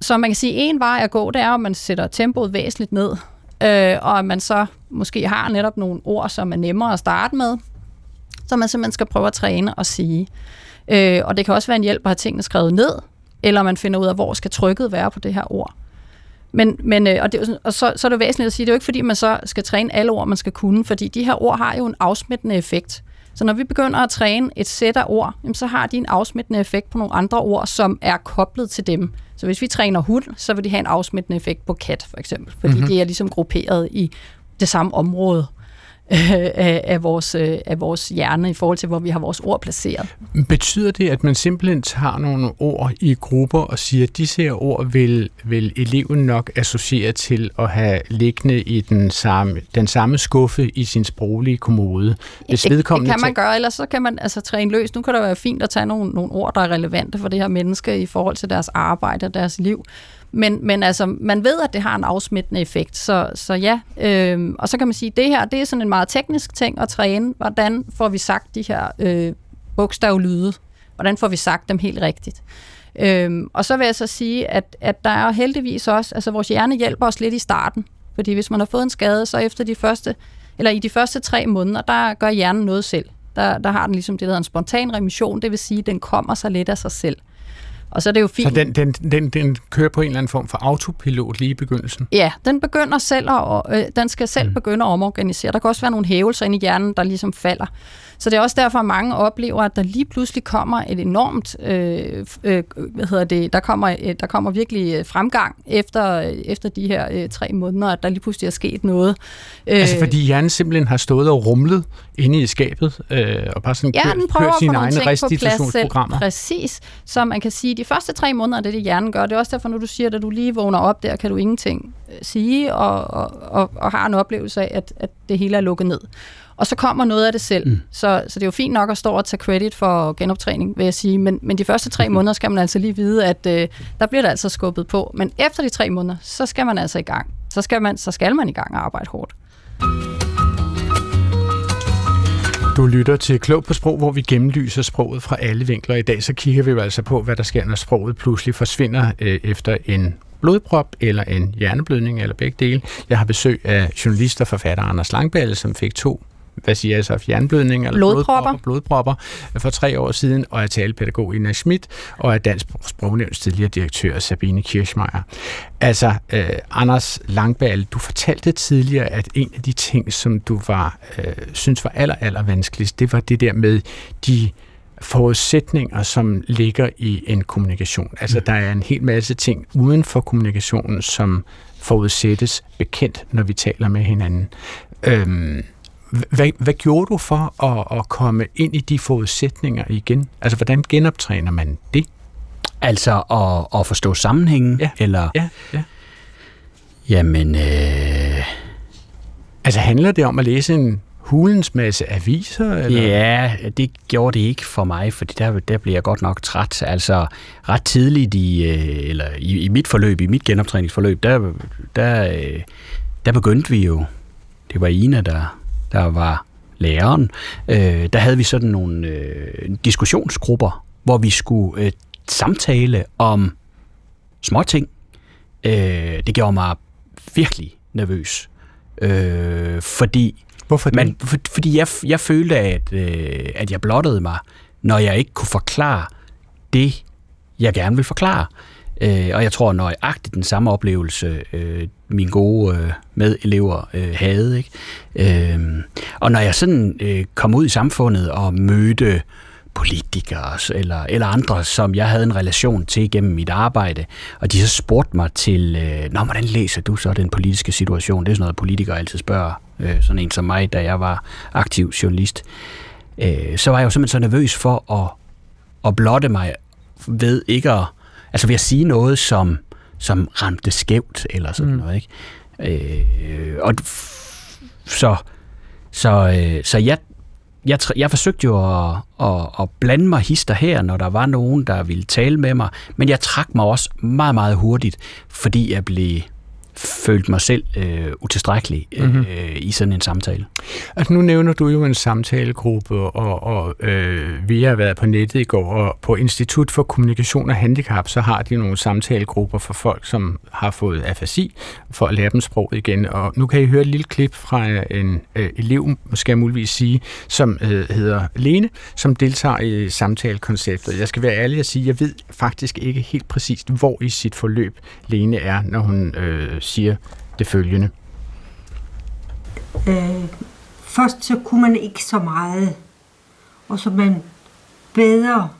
så man kan sige, at en vej at gå, det er, at man sætter tempoet væsentligt ned, øh, og at man så måske har netop nogle ord, som er nemmere at starte med, så man simpelthen skal prøve at træne og sige. Øh, og det kan også være en hjælp at have tingene skrevet ned, eller man finder ud af, hvor skal trykket være på det her ord. Men, men øh, og, det, og så, så er det væsentligt at sige, det er jo ikke fordi, man så skal træne alle ord, man skal kunne, fordi de her ord har jo en afsmittende effekt. Så når vi begynder at træne et sæt af ord, jamen, så har de en afsmittende effekt på nogle andre ord, som er koblet til dem. Så hvis vi træner hund, så vil de have en afsmittende effekt på kat, for eksempel, fordi mm-hmm. de er ligesom grupperet i det samme område [laughs] af, af, vores, øh, af vores hjerne i forhold til, hvor vi har vores ord placeret. Betyder det, at man simpelthen tager nogle ord i grupper og siger, at disse her ord vil, vil eleven nok associere til at have liggende i den samme, den samme skuffe i sin sproglige kommode? Hvis det, det kan man gøre, ellers så kan man altså træne løs. Nu kan det være fint at tage nogle, nogle ord, der er relevante for det her menneske i forhold til deres arbejde og deres liv. Men, men altså, man ved, at det har en afsmittende effekt, så, så ja. Øhm, og så kan man sige, at det her det er sådan en meget teknisk ting at træne. Hvordan får vi sagt de her øh, bogstavlyde? Hvordan får vi sagt dem helt rigtigt? Øhm, og så vil jeg så sige, at, at der er heldigvis også, altså vores hjerne hjælper os lidt i starten, fordi hvis man har fået en skade, så efter de første, eller i de første tre måneder, der gør hjernen noget selv. Der, der har den ligesom det, der hedder en spontan remission, det vil sige, at den kommer sig lidt af sig selv. Og så er det jo fint. Så den, den, den, den kører på en eller anden form for autopilot lige i begyndelsen? Ja, den begynder selv at, øh, den skal selv mm. begynde at omorganisere. Der kan også være nogle hævelser inde i hjernen, der ligesom falder. Så det er også derfor, at mange oplever, at der lige pludselig kommer et enormt, øh, øh, hvad hedder det, der kommer, øh, der kommer virkelig øh, fremgang efter, efter de her øh, tre måneder, at der lige pludselig er sket noget. Altså fordi hjernen simpelthen har stået og rumlet inde i skabet, øh, og bare sådan ja, kørt, kørt sine egne restitutionsprogrammer. Præcis. Så man kan sige, de første tre måneder, det er det, hjernen gør. Det er også derfor, når du siger, at du lige vågner op der, kan du ingenting sige, og, og, og, og har en oplevelse af, at, at det hele er lukket ned. Og så kommer noget af det selv. Mm. Så, så det er jo fint nok at stå og tage credit for genoptræning, vil jeg sige. Men, men de første tre mm. måneder skal man altså lige vide, at øh, der bliver der altså skubbet på. Men efter de tre måneder, så skal man altså i gang. Så skal man, så skal man i gang og arbejde hårdt. Du lytter til Klog på Sprog, hvor vi gennemlyser sproget fra alle vinkler. I dag så kigger vi jo altså på, hvad der sker, når sproget pludselig forsvinder øh, efter en blodprop eller en hjerneblødning eller begge dele. Jeg har besøg af journalist og forfatter Anders Langballe, som fik to hvad siger jeg så, jernblødning eller blodpropper. blodpropper, blodpropper for tre år siden, og er talepædagog Ina Schmidt, og er Dansk Sprognævns tidligere direktør Sabine Kirschmeier. Altså, øh, Anders Langballe, du fortalte tidligere, at en af de ting, som du var, øh, synes var aller, aller vanskeligst, det var det der med de forudsætninger, som ligger i en kommunikation. Altså, der er en hel masse ting uden for kommunikationen, som forudsættes bekendt, når vi taler med hinanden. Øhm, hvad, hvad gjorde du for at, at komme ind i de forudsætninger igen? Altså, hvordan genoptræner man det? Altså at, at forstå sammenhængen? Ja. Eller, Ja, ja. Jamen, øh, Altså, handler det om at læse en hulens masse aviser? Eller? ja, det gjorde det ikke for mig, fordi der, der blev jeg godt nok træt. Altså, ret tidligt i, øh, eller i, i mit forløb, i mit genoptræningsforløb, der, der, øh, der begyndte vi jo, det var Ina, der, der var læreren, øh, der havde vi sådan nogle øh, diskussionsgrupper, hvor vi skulle øh, samtale om småting. Øh, det gjorde mig virkelig nervøs. Øh, fordi Hvorfor det? man, for, fordi jeg, jeg følte, at, øh, at jeg blottede mig, når jeg ikke kunne forklare det, jeg gerne vil forklare. Øh, og jeg tror nøjagtigt den samme oplevelse, øh, mine gode øh, medelever øh, havde. Ikke? Øh, og når jeg sådan øh, kom ud i samfundet og mødte politikere eller, eller andre, som jeg havde en relation til gennem mit arbejde, og de så spurgte mig til, øh, Nå, hvordan læser du så den politiske situation? Det er sådan noget, politikere altid spørger øh, sådan en som mig, da jeg var aktiv journalist. Øh, så var jeg jo simpelthen så nervøs for at, at blotte mig ved ikke at, altså ved at sige noget, som, som ramte skævt, eller sådan mm. noget, ikke? Øh, og så, så, øh, så jeg, jeg, jeg forsøgte jo at, at, at blande mig hister her, når der var nogen, der ville tale med mig, men jeg trak mig også meget, meget hurtigt, fordi jeg blev følte mig selv øh, utilstrækkelig øh, mm-hmm. i sådan en samtale. Altså nu nævner du jo en samtalegruppe, og, og øh, vi har været på nettet i går, og på Institut for Kommunikation og Handicap, så har de nogle samtalegrupper for folk, som har fået afasi, for at lære dem sproget igen. Og nu kan I høre et lille klip fra en øh, elev, skal jeg muligvis sige, som øh, hedder Lene, som deltager i samtalekonceptet. Jeg skal være ærlig at sige, jeg ved faktisk ikke helt præcist, hvor i sit forløb Lene er, når hun øh, siger det følgende. Øh, først så kunne man ikke så meget, og så man bedre,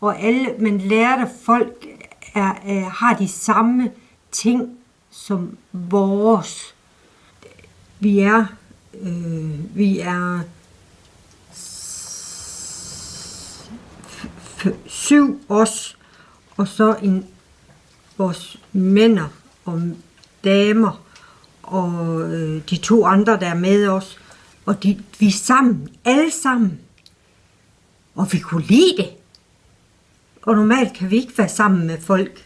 og alle, man lærte, folk er, er, har de samme ting som vores. Vi er, øh, vi er syv os, og så en, vores mænder og damer, og øh, de to andre, der er med os. Og de, vi er sammen, alle sammen. Og vi kunne lide det. Og normalt kan vi ikke være sammen med folk.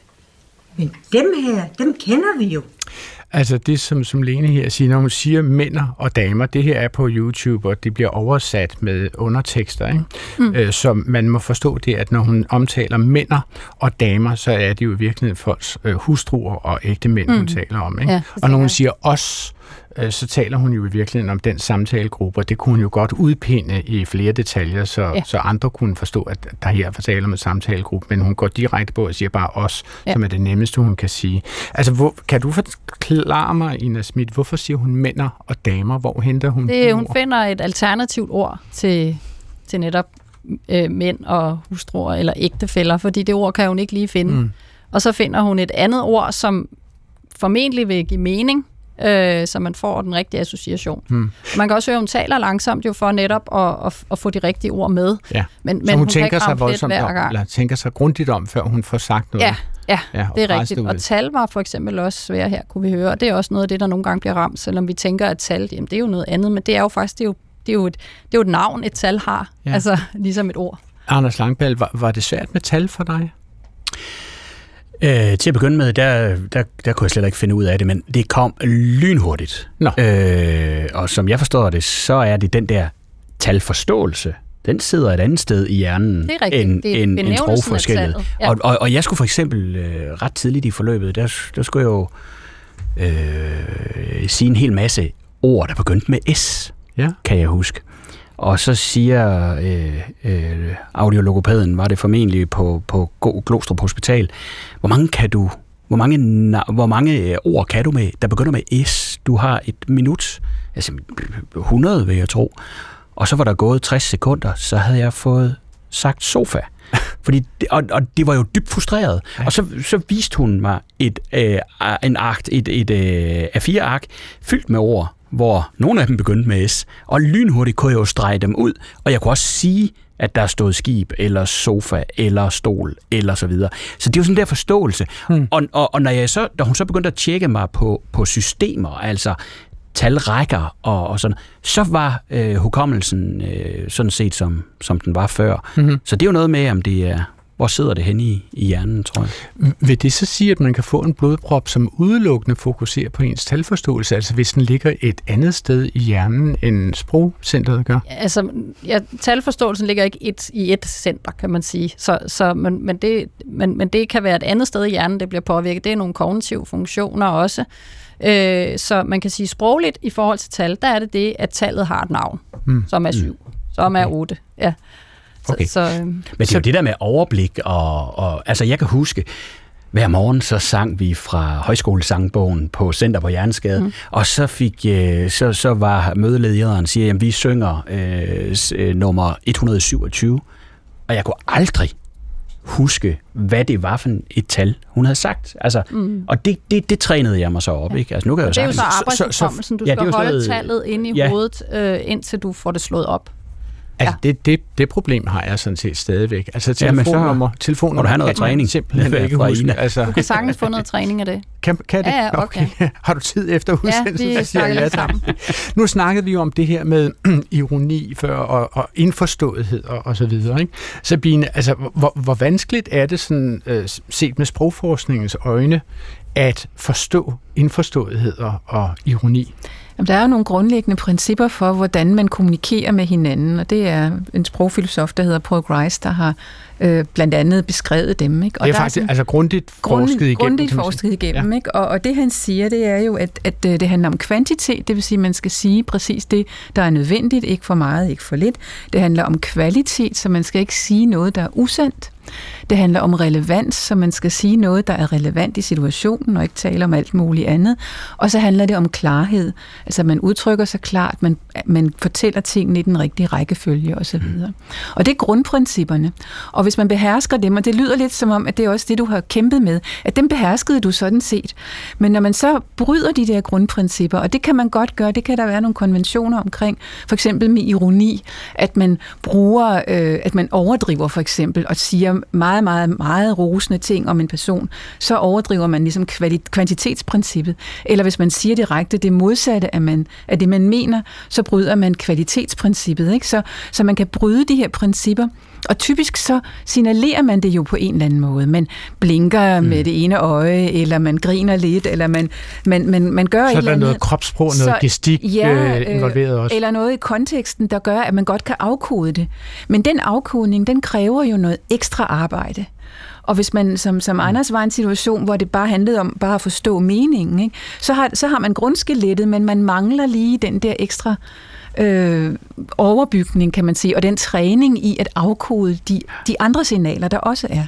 Men dem her, dem kender vi jo. Altså det, som, som Lene her siger, når hun siger mænder og damer, det her er på YouTube, og det bliver oversat med undertekster, ikke? Mm. Øh, så man må forstå det, at når hun omtaler mænder og damer, så er det jo i virkeligheden folks øh, hustruer og ægte mænd, mm. hun taler om. Ikke? Ja, og når hun siger os, øh, så taler hun jo i virkeligheden om den samtalegruppe, og det kunne hun jo godt udpinde i flere detaljer, så, ja. Så andre kunne forstå, at der her er tale om en samtalegruppe, men hun går direkte på og siger bare os, ja. Som er det nemmeste, hun kan sige. Altså, hvor, kan du forklare mig, Ina Schmidt, hvorfor siger hun mænder og damer? Hvor henter hun de Det, hun ord? finder et alternativt ord til, til netop øh, mænd og hustruer eller ægtefæller, fordi det ord kan hun ikke lige finde. Mm. Og så finder hun et andet ord, som formentlig vil give mening, øh, så man får den rigtige association. Mm. Man kan også høre, at hun taler langsomt jo for netop at, at, at få de rigtige ord med. Ja. Men, så men hun, hun tænker sig voldsomt om, eller tænker sig grundigt om, før hun får sagt noget. Ja, ja, Ja, det er rigtigt. det. Og tal var for eksempel også svære her, kunne vi høre. Og det er også noget af det, der nogle gange bliver ramt, selvom vi tænker, at tal, jamen, det er jo noget andet. Men det er jo faktisk det er jo, det er jo, et, det er jo et navn, et tal har. Ja. Altså [laughs] ligesom et ord. Anders Langballe, var, var det svært med tal for dig? Øh, til at begynde med, der, der, der kunne jeg slet ikke finde ud af det, men det kom lynhurtigt. Nå. Øh, og som jeg forstår det, så er det den der talforståelse, den sidder et andet sted i hjernen Det er end, Det er end, sprogforskellet. Ja. Og, og, og jeg skulle for eksempel øh, ret tidligt i forløbet, der, der skulle jeg jo øh, sige en hel masse ord, der begyndte med S, Ja. kan jeg huske. Og så siger øh, øh, audiologopæden, var det formentlig på, på Glostrup Hospital, hvor mange kan du hvor mange, hvor mange øh, ord kan du med, der begynder med S? Du har et minut, altså 100 vil jeg tro. Og så var der gået 60 sekunder, så havde jeg fået sagt sofa. [laughs] Fordi, og, og det var jo dybt frustreret. Ja. Og så, så viste hun mig et, øh, en akt, et, et øh, A4-ark fyldt med ord, hvor nogle af dem begyndte med S, og lynhurtigt kunne jeg jo strege dem ud, og jeg kunne også sige, at der stod skib, eller sofa, eller stol, eller så videre. Så det er jo sådan der forståelse. Hmm. Og, og, og når, jeg så, når hun så begyndte at tjekke mig på, på systemer, altså talrækker og, og sådan, så var øh, hukommelsen øh, sådan set som, som den var før. Mm-hmm. Så det er jo noget med, om det er hvor sidder det henne i, i hjernen, tror jeg? Vil det så sige, at man kan få en blodprop, som udelukkende fokuserer på ens talforståelse, altså hvis den ligger et andet sted i hjernen, end sprogcentret gør? Altså, ja, talforståelsen ligger ikke et, i et center, kan man sige. Så, så, men, men, det, men, men det kan være et andet sted i hjernen, det bliver påvirket. Det er nogle kognitive funktioner også. Øh, så man kan sige sprogligt i forhold til tal, der er det det, at tallet har et navn, mm. som er 7, mm. som er 8. Ja. Okay. Så, så, Men det er jo det der med overblik, og, og altså jeg kan huske, hver morgen så sang vi fra højskolesangbogen på Center på Jernskade, mm. og så fik øh, så, så var mødelederen siger, at vi synger øh, øh nummer 127, og jeg kunne aldrig huske, hvad det var for et tal, hun havde sagt. Altså, mm. Og det, det, det trænede jeg mig så op. Ja. Ikke? Altså, nu kan jeg det er jo så arbejdsudkommelsen. Du ja, skal holde noget, tallet inde i ja. hovedet, øh, indtil du får det slået op. Altså, ja. det, det, det problem har jeg sådan set stadigvæk. Altså, telefonnummer, ja, så, telefonnummer du have noget træning. Simpelthen ikke huske. Altså. Du kan sagtens få noget [laughs] træning af det. Kan, kan det? Ja, ja, okay. okay. [laughs] Har du tid efter udsendelsen? Ja, vi snakker ja, sammen. Nu snakkede vi jo om det her med [clears throat] ironi før, og, og indforståethed og, og så videre. Ikke? Sabine, altså, hvor, hvor vanskeligt er det sådan, øh, set med sprogforskningens øjne, at forstå indforståethed og ironi? Jamen, der er jo nogle grundlæggende principper for, hvordan man kommunikerer med hinanden, og det er en sprogfilosof, der hedder Paul Grice, der har øh, blandt andet beskrevet dem. Ikke? Og det er faktisk sådan, altså grundigt forsket igennem. Grundigt forsket igennem, ja. ikke? Og, og det han siger, det er jo, at, at øh, det handler om kvantitet, det vil sige, at man skal sige præcis det, der er nødvendigt, ikke for meget, ikke for lidt. Det handler om kvalitet, så man skal ikke sige noget, der er usandt. Det handler om relevans, så man skal sige noget, der er relevant i situationen, og ikke tale om alt muligt andet. Og så handler det om klarhed, altså man udtrykker sig klart, man, man fortæller tingene i den rigtige rækkefølge osv. Og det er grundprincipperne. Og hvis man behersker dem, og det lyder lidt som om, at det er også det, du har kæmpet med, at dem beherskede du sådan set. Men når man så bryder de der grundprincipper, og det kan man godt gøre, det kan der være nogle konventioner omkring, for eksempel med ironi, at man bruger, øh, at man overdriver for eksempel, og siger meget, meget, meget rosende ting om en person, så overdriver man ligesom kvantitetsprincippet. Eller hvis man siger direkte det modsatte af, man, af det, man mener, så bryder man kvalitetsprincippet. Ikke? Så, så man kan bryde de her principper, og typisk så signalerer man det jo på en eller anden måde. Man blinker mm. med det ene øje, eller man griner lidt, eller man, man, man, man gør så et eller andet. noget kropssprog, noget så, gestik ja, øh, involveret også. Eller noget i konteksten, der gør, at man godt kan afkode det. Men den afkodning, den kræver jo noget ekstra arbejde. Og hvis man, som, som mm. Anders var i en situation, hvor det bare handlede om bare at forstå meningen, ikke? Så, har, så har man grundskelettet, men man mangler lige den der ekstra øh, overbygning, kan man sige, og den træning i at afkode de, de andre signaler, der også er,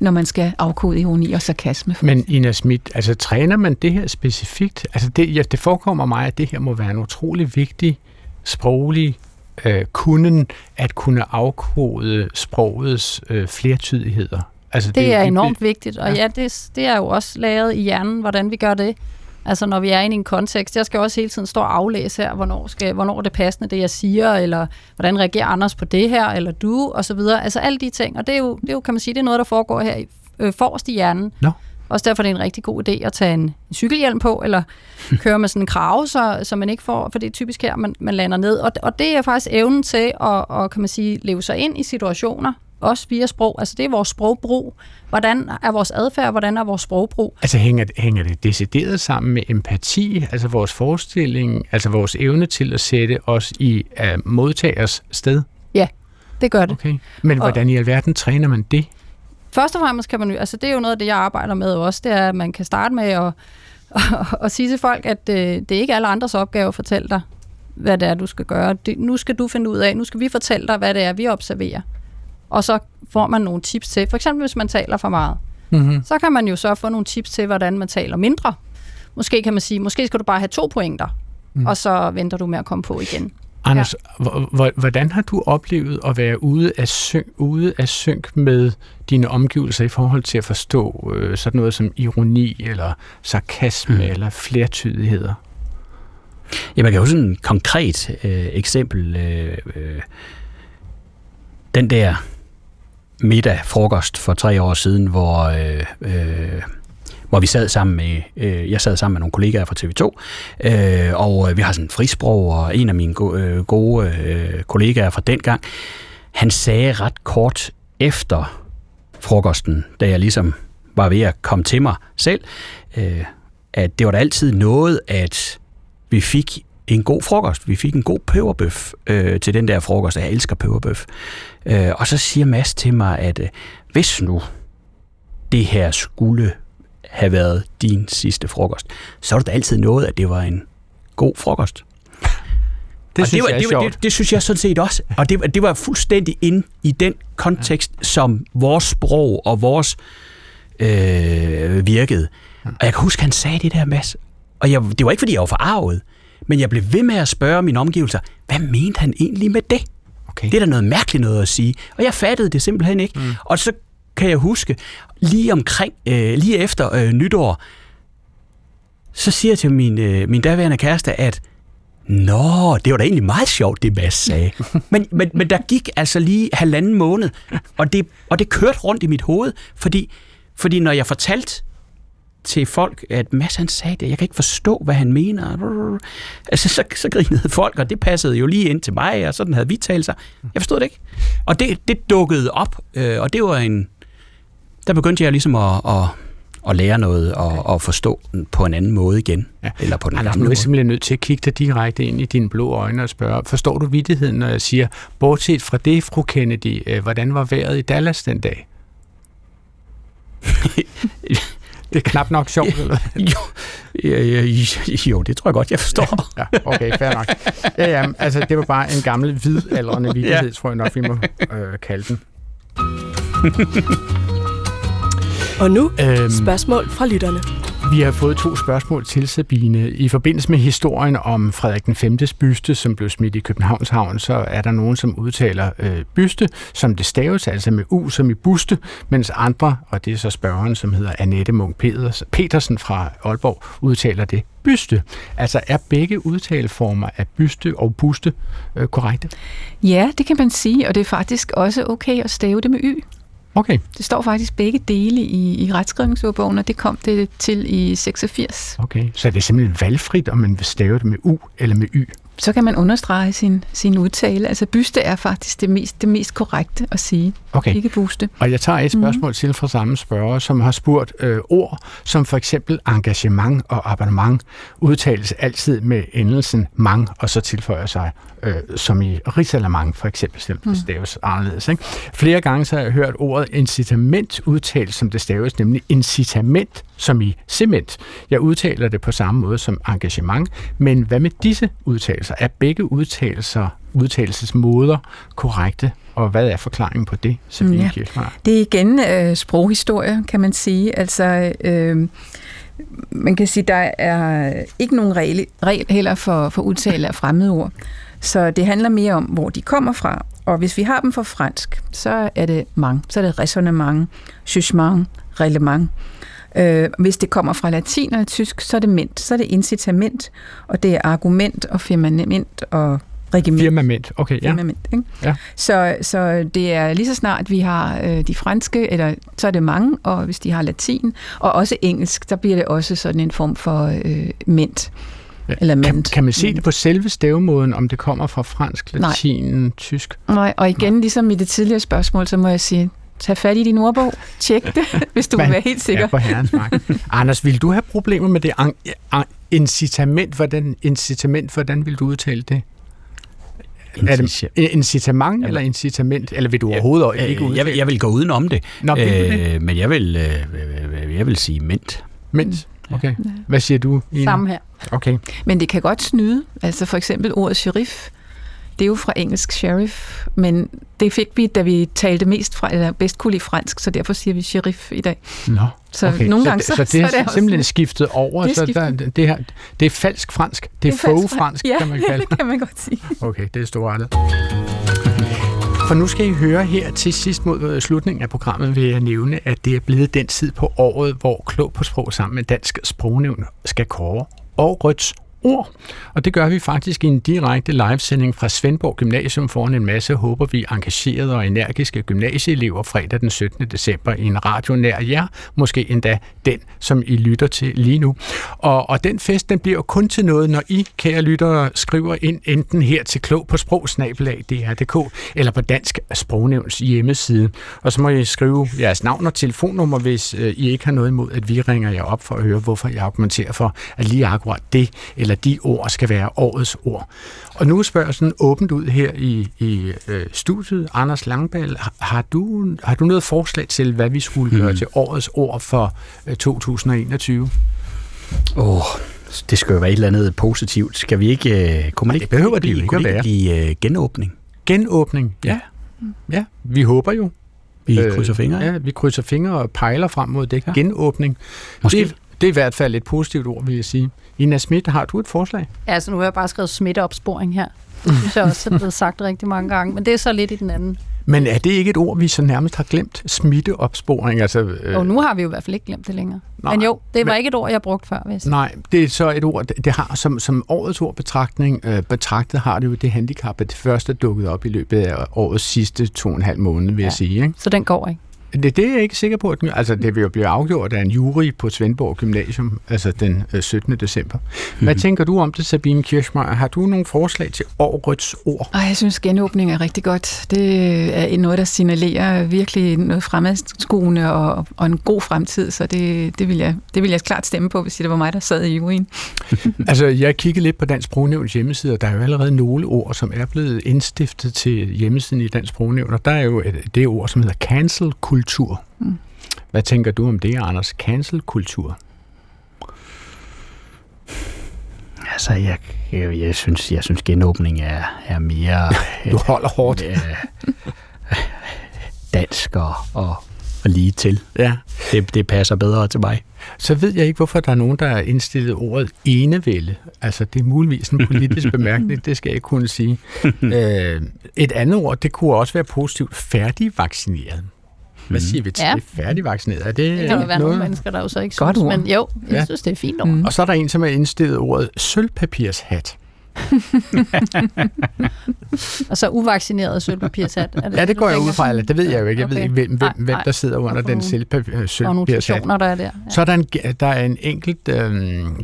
når man skal afkode ironi og sarkasme. Men Ina Schmidt, altså træner man det her specifikt? Altså det, ja, det forekommer mig, at det her må være en utrolig vigtig sproglig øh, kunden at kunne afkode sprogets øh, flertydigheder. Altså, det, det er enormt vigtigt, og ja, ja det, det er jo også lavet i hjernen, hvordan vi gør det. Altså når vi er inde i en kontekst. Jeg skal også hele tiden stå og aflæse her, hvornår, skal, hvornår er det passende, det jeg siger, eller hvordan reagerer Anders på det her, eller du, og så videre. Altså alle de ting. Og det er jo, det er jo kan man sige, det er noget, der foregår her i, øh, forrest i hjernen. No. Også derfor er det en rigtig god idé at tage en, en cykelhjelm på, eller [laughs] køre med sådan en krave, så, så man ikke får, for det er typisk her, man, man lander ned. Og, og det er faktisk evnen til at, at, kan man sige, leve sig ind i situationer, også via sprog. Altså det er vores sprogbrug. Hvordan er vores adfærd, hvordan er vores sprogbrug? Altså hænger, hænger det decideret sammen med empati, altså vores forestilling, altså vores evne til at sætte os i uh, modtagers sted? Ja, det gør det. Okay. Men og, hvordan i alverden træner man det? Først og fremmest kan man jo, altså det er jo noget af det, jeg arbejder med også, det er, at man kan starte med at, at, [laughs] at sige til folk, at øh, det er ikke alle andres opgave at fortælle dig, hvad det er, du skal gøre. Det, nu skal du finde ud af, nu skal vi fortælle dig, hvad det er, vi observerer. Og så får man nogle tips til, for eksempel hvis man taler for meget. Mm-hmm. Så kan man jo så få nogle tips til, hvordan man taler mindre. Måske kan man sige, måske skal du bare have to pointer, mm. og så venter du med at komme på igen. Anders, ja. hvordan har du oplevet at være ude af, synk, ude af synk med dine omgivelser i forhold til at forstå øh, sådan noget som ironi, eller sarkasme, mm. eller flertydigheder? Ja, man kan jo sådan et konkret øh, eksempel. Øh, øh, den der middag, frokost for tre år siden, hvor, øh, øh, hvor vi sad sammen med, øh, jeg sad sammen med nogle kollegaer fra TV2, øh, og øh, vi har sådan en frisprog, og en af mine go- øh, gode øh, kollegaer fra dengang, han sagde ret kort efter frokosten, da jeg ligesom var ved at komme til mig selv, øh, at det var da altid noget, at vi fik en god frokost. Vi fik en god peberbøf øh, til den der frokost, jeg elsker peberbøf. Øh, og så siger Mads til mig, at øh, hvis nu det her skulle have været din sidste frokost, så var det altid noget, at det var en god frokost. Det, synes det, var, jeg det, var, det, det synes jeg sådan set også. Og det, det var fuldstændig ind i den kontekst, ja. som vores sprog og vores øh, virkede. Og jeg kan huske, han sagde det der, Mads. Og jeg, det var ikke, fordi jeg var forarvet, men jeg blev ved med at spørge mine omgivelser, hvad mente han egentlig med det? Okay. Det er da noget mærkeligt noget at sige. Og jeg fattede det simpelthen ikke. Mm. Og så kan jeg huske, lige omkring, øh, lige efter øh, nytår, så siger jeg til min, øh, min daværende kæreste, at Nå, det var da egentlig meget sjovt, det Mads sagde. [laughs] men, men, men der gik altså lige halvanden måned, og det, og det kørte rundt i mit hoved, fordi, fordi når jeg fortalte til folk, at Mads han sagde det, jeg kan ikke forstå, hvad han mener. Altså, så, så grinede folk, og det passede jo lige ind til mig, og sådan havde vi talt sig. Jeg forstod det ikke. Og det, det dukkede op, øh, og det var en... Der begyndte jeg ligesom at, at, at lære noget og, og forstå på en anden måde igen. Ja. Eller på den Anders, nu er jeg simpelthen nødt til at kigge dig direkte ind i dine blå øjne og spørge, forstår du vidtigheden, når jeg siger, bortset fra det, fru Kennedy, øh, hvordan var vejret i Dallas den dag? [laughs] Det er knap nok sjovt, eller [laughs] jo, jo, det tror jeg godt, jeg forstår. ja, okay, fair nok. Ja, ja, altså, det var bare en gammel, hvidaldrende vidighed, ja. tror jeg nok, vi må øh, kalde den. Og nu øhm, spørgsmål fra lytterne. Vi har fået to spørgsmål til Sabine. I forbindelse med historien om Frederik den 5. byste, som blev smidt i Københavns Havn, så er der nogen, som udtaler øh, byste, som det staves, altså med U som i buste, mens andre, og det er så spørgeren, som hedder Annette Munk Petersen fra Aalborg, udtaler det byste. Altså er begge udtaleformer af byste og buste øh, korrekte? Ja, det kan man sige, og det er faktisk også okay at stave det med Y. Okay. Det står faktisk begge dele i, i retskrivningsordbogen, og det kom det til i 86. Okay, så er det simpelthen valgfrit, om man vil stave det med U eller med Y? Så kan man understrege sin, sin udtale. Altså byste er faktisk det mest, det mest korrekte at sige. Okay. Ikke buste. Og jeg tager et spørgsmål mm. til fra samme spørger, som har spurgt øh, ord, som for eksempel engagement og abonnement udtales altid med endelsen mang, og så tilføjer sig øh, som i risalamang for eksempel, selvom det mm. staves anderledes. Ikke? Flere gange så har jeg hørt ordet incitament udtalt, som det staves, nemlig incitament, som i cement. Jeg udtaler det på samme måde som engagement, men hvad med disse udtalelser? Er begge udtalelser, udtalelsesmåder korrekte? Og hvad er forklaringen på det, Sabine ja. Det er igen øh, sproghistorie, kan man sige. Altså, øh, man kan sige, der er ikke nogen regel, regel heller for, for udtale af fremmedord. Så det handler mere om, hvor de kommer fra. Og hvis vi har dem for fransk, så er det mang, så er det raisonnement, jugement, reglement. Øh, hvis det kommer fra latin og tysk, så er det ment, så er det incitament, og det er argument og firmament og regiment. Firmament, okay, ja. Firmament, ikke? ja. Så, så det er lige så snart, vi har øh, de franske, eller så er det mange, og hvis de har latin, og også engelsk, så bliver det også sådan en form for øh, ment. Ja. Eller ment. Kan, kan man se det på selve stavemåden, om det kommer fra fransk, latin, Nej. tysk? Nej, og igen, Nej. ligesom i det tidligere spørgsmål, så må jeg sige, tag fat i din ordbog, tjek det, [laughs] hvis du vil være helt sikker. Ja, på herrens [laughs] Anders, vil du have problemer med det incitament? Hvordan, incitament, hvordan vil du udtale det? Er det incitament eller incitament? Eller vil du overhovedet jeg, ikke udtale jeg vil, jeg vil gå udenom det. Nå, øh, men jeg vil, øh, jeg vil sige ment. Ment? Okay. Hvad siger du, Ina? Samme her. Okay. Men det kan godt snyde. Altså for eksempel ordet sheriff, det er jo fra engelsk sheriff, men det fik vi, da vi talte mest fra, eller bedst kunne lide fransk, så derfor siger vi sheriff i dag. Nå, Så nogle gange, så, så- så, det er, så er det også- simpelthen skiftet over. Det er så skiftet. der, det, her, det er falsk fransk. Det er, falsk faux fransk, ja, kan man kalde [laughs] det kan man godt sige. Okay, det er storartet. For nu skal I høre her til sidst mod øh, slutningen af programmet, vil jeg nævne, at det er blevet den tid på året, hvor Klog på Sprog sammen med Dansk Sprognævn skal kåre årets ord. Og det gør vi faktisk i en direkte livesending fra Svendborg Gymnasium foran en masse, håber vi, engagerede og energiske gymnasieelever fredag den 17. december i en radio nær jer, måske endda den, som I lytter til lige nu. Og, og den fest, den bliver jo kun til noget, når I, kære lyttere, skriver ind enten her til klog på sprogsnabelag.dr.dk eller på Dansk Sprognævns hjemmeside. Og så må I skrive jeres navn og telefonnummer, hvis øh, I ikke har noget imod, at vi ringer jer op for at høre, hvorfor jeg argumenterer for, at lige akkurat det eller de ord skal være årets ord. Og nu spørger jeg sådan åbent ud her i, i øh, studiet. Anders Langbal, har- du, har du noget forslag til, hvad vi skulle gøre til årets ord for øh, 2021? Åh, oh, det skal jo være et eller andet positivt. Skal vi ikke... Øh, kunne man ikke det behøver det ikke kunne at være. blive øh, genåbning? Genåbning, ja. Ja, vi håber jo. Vi øh, krydser fingre. Ja, vi krydser fingre og pejler frem mod det. Ja. Genåbning. Måske. Det, det er i hvert fald et positivt ord, vil jeg sige. Ina Schmidt, har du et forslag? Ja, altså nu har jeg bare skrevet smitteopsporing her. Det synes jeg også er blevet sagt rigtig mange gange, men det er så lidt i den anden. Men er det ikke et ord, vi så nærmest har glemt? Smitteopsporing, altså... Øh, Og nu har vi jo i hvert fald ikke glemt det længere. Nej, men jo, det var men- ikke et ord, jeg brugte før, hvis. Nej, det er så et ord, det- har som, som årets ord betragtning, øh, betragtet har det jo det handicap, at det første er dukket op i løbet af årets sidste to og en halv måned, vil ja. jeg sige. Ikke? Så den går ikke. Det, det er jeg ikke sikker på. At den, altså, det vil jo blive afgjort af en jury på Svendborg Gymnasium, altså den øh, 17. december. Hvad tænker du om det, Sabine Kirschmeier? Har du nogle forslag til årets ord? Ej, jeg synes, genåbning er rigtig godt. Det er noget, der signalerer virkelig noget fremadskuende og, og en god fremtid, så det, det, vil jeg, det vil jeg klart stemme på, hvis det var mig, der sad i juryen. [laughs] Altså, jeg kiggede lidt på Dansk Sprognævns hjemmeside, og der er jo allerede nogle ord, som er blevet indstiftet til hjemmesiden i Dansk Sprognævn, og der er jo et, det ord, som hedder cancel-kultur. Mm. Hvad tænker du om det, Anders? Cancel-kultur? Altså, jeg, jeg, jeg, synes, jeg synes genåbning er, er mere... [laughs] Du holder hårdt. Øh, dansk og, og, og lige til. Ja. Det, det passer bedre til mig. Så ved jeg ikke, hvorfor der er nogen, der har indstillet ordet enevælde. Altså, det er muligvis en politisk [laughs] bemærkning, det skal jeg ikke kunne sige. [laughs] øh, et andet ord, det kunne også være positivt, færdigvaccineret. Hvad siger vi til Ja. det? Færdigvaccineret? Er det, Det kan jo være nogle mennesker, der jo så ikke Godt synes, ord. men jo, jeg Ja. synes, det er fint ord. Mm. Og så er der en, som har indstillet ordet sølvpapirshat. [laughs] Og så uvaccineret sølvpapirshat. Er Ja, det går jeg ud fra, eller det ved jeg jo ikke. Jeg ved Okay. ikke, hvem, hvem, Nej, hvem der sidder under den sølvpapirshat. der er der. Ja. Så er der en, der er en enkelt øh,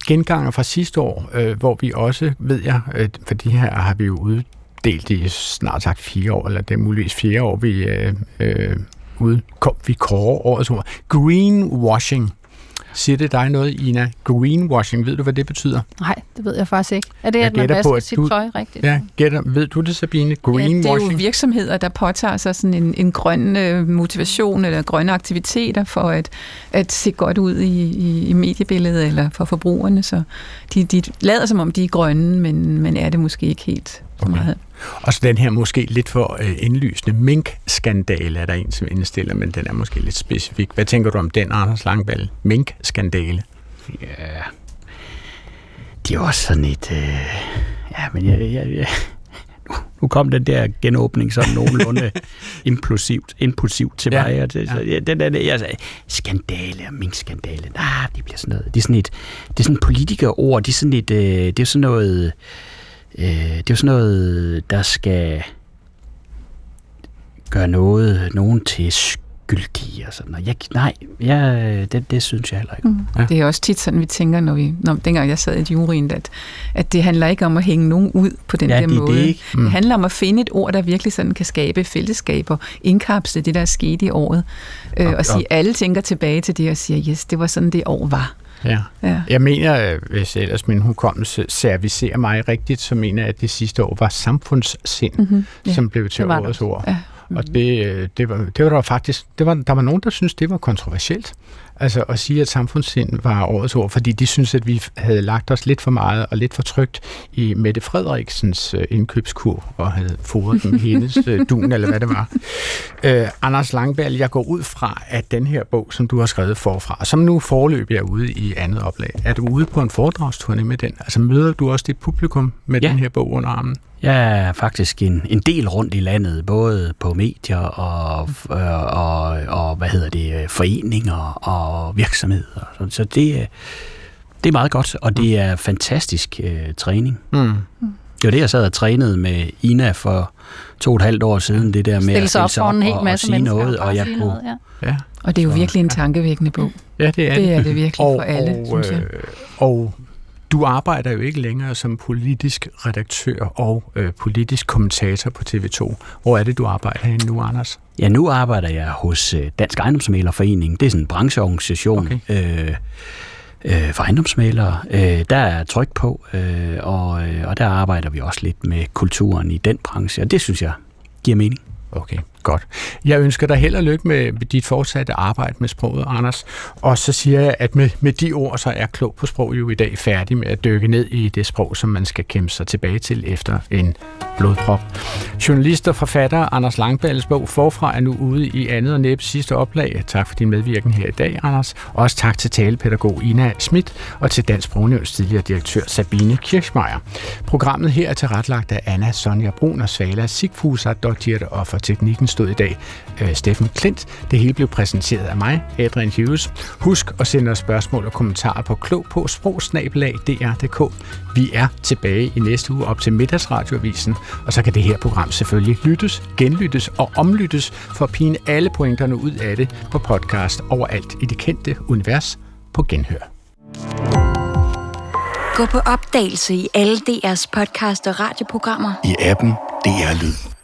genganger fra sidste år, øh, hvor vi også, ved jeg, øh, for de her har vi jo uddelt i snart sagt fire år, eller det er muligvis fire år, vi, øh, øh, ude, kom, vi kårer årets ord. Greenwashing. Siger det dig noget, Ina? Greenwashing, ved du, hvad det betyder? Nej, det ved jeg faktisk ikke. Er det, Jeg at man gætter på, vasker at sit du- tøj rigtigt? Ja, gætter, ved du det, Sabine? Ja, det er Greenwashing? jo virksomheder, der påtager sig sådan en, en grøn øh, motivation eller grønne aktiviteter for at, at se godt ud i, i, i mediebilledet eller for forbrugerne. Så de, de lader som om, de er grønne, men, men er det måske ikke helt så Okay. Og så den her måske lidt for øh, indlysende mink-skandale er der en, som indstiller, men den er måske lidt specifik. Hvad tænker du om den, Anders Langballe? Mink-skandale? Ja, det er også sådan et... Øh, ja, men jeg, jeg, jeg, nu, nu kom den der genåbning sådan nogenlunde [laughs] impulsivt, impulsivt til Ja, mig. Og det, så, ja, den der, jeg sagde, skandale og minkskandale, nej, det bliver sådan noget. Det er sådan et, det er sådan et politikerord, det er sådan et, øh, det er sådan noget, øh, det er sådan noget, der skal gøre noget, nogen til skyldige og sådan noget. Jeg, nej, jeg, det, det synes jeg heller ikke. Mm. Ja. Det er også tit sådan, vi tænker, når vi, når, dengang jeg sad i juryen, at, at det handler ikke om at hænge nogen ud på den Ja, der det er det måde. ikke. Mm. Det handler om at finde et ord, der virkelig sådan kan skabe fællesskaber, indkapsle det, der er sket i året, øh, og, Og- og sige, alle tænker tilbage til det og siger, yes, det var sådan, det år var. Ja. Ja. Jeg mener, øh, hvis ellers min hukommelse servicerer mig rigtigt, så mener jeg, at det sidste år var samfundssind, mm-hmm. Mhm. Ja, som blev til årets ord. Ja. Og det, øh, det, var, det var der faktisk, det var, der var nogen, der synes det var kontroversielt. Altså at sige, at samfundssind var årets ord, fordi de synes, at vi havde lagt os lidt for meget og lidt for trygt i Mette Frederiksens øh, indkøbskur og havde fodret den hendes øh, [laughs] dun, eller hvad det var. Øh, Anders Langberg, jeg går ud fra, at den her bog, som du har skrevet forfra, som nu forløb er ude i andet oplag, er du ude på en foredragsturné med den? Altså møder du også dit publikum med ja. den her bog under armen? Jeg er faktisk en, en del rundt i landet, både på medier og, øh, og, og hvad hedder det, foreninger og virksomheder. Så, så det, det er meget godt, og det er fantastisk uh, træning. Mm. Det var det, jeg sad og trænede med Ina for to og et halvt år siden, det der med Stille sig op for en hel masse og sige noget, og jeg kunne... Noget, ja. ja. Og det er jo virkelig en tankevækkende bog. Ja, det er det. Det er det virkelig og, for alle, og, synes jeg. Øh, og du arbejder jo ikke længere som politisk redaktør og øh, politisk kommentator på TV2. Hvor er det, du arbejder henne nu, Anders? Ja, nu arbejder jeg hos øh, Dansk Ejendomsmælerforening. Det er sådan en brancheorganisation. Okay. Øh, øh, for ejendomsmalere. Øh, der er tryk på, øh, og, øh, og der arbejder vi også lidt med kulturen i den branche, og det synes jeg giver mening. Okay, godt. Jeg ønsker dig held og lykke med dit fortsatte arbejde med sproget, Anders. Og så siger jeg, at med, med de ord, så er Klog på Sprog jo i dag færdig med at dykke ned i det sprog, som man skal kæmpe sig tilbage til efter en blodprop. Journalist og forfatter Anders Langballes bog Forfra er nu ude i andet og næppe sidste oplag. Tak for din medvirken her i dag, Anders. Og også tak til talepædagog Ina Schmidt og til Dansk Sprognævns tidligere direktør Sabine Kirchmeier. Programmet her er tilrettelagt af Anna Sonja Brun og Svala Sigfusa, og for teknikken stod i dag øh, Steffen Klint. Det hele blev præsenteret af mig, Adrian Hughes. Husk at sende os spørgsmål og kommentarer på klog på sprogsnabelag.dr.dk. Vi er tilbage i næste uge op til middagsradioavisen, og så kan det her program selvfølgelig lyttes, genlyttes og omlyttes for at pine alle pointerne ud af det på podcast overalt i det kendte univers på genhør. Gå på opdagelse i alle DR's podcast og radioprogrammer. I appen DR Lyd.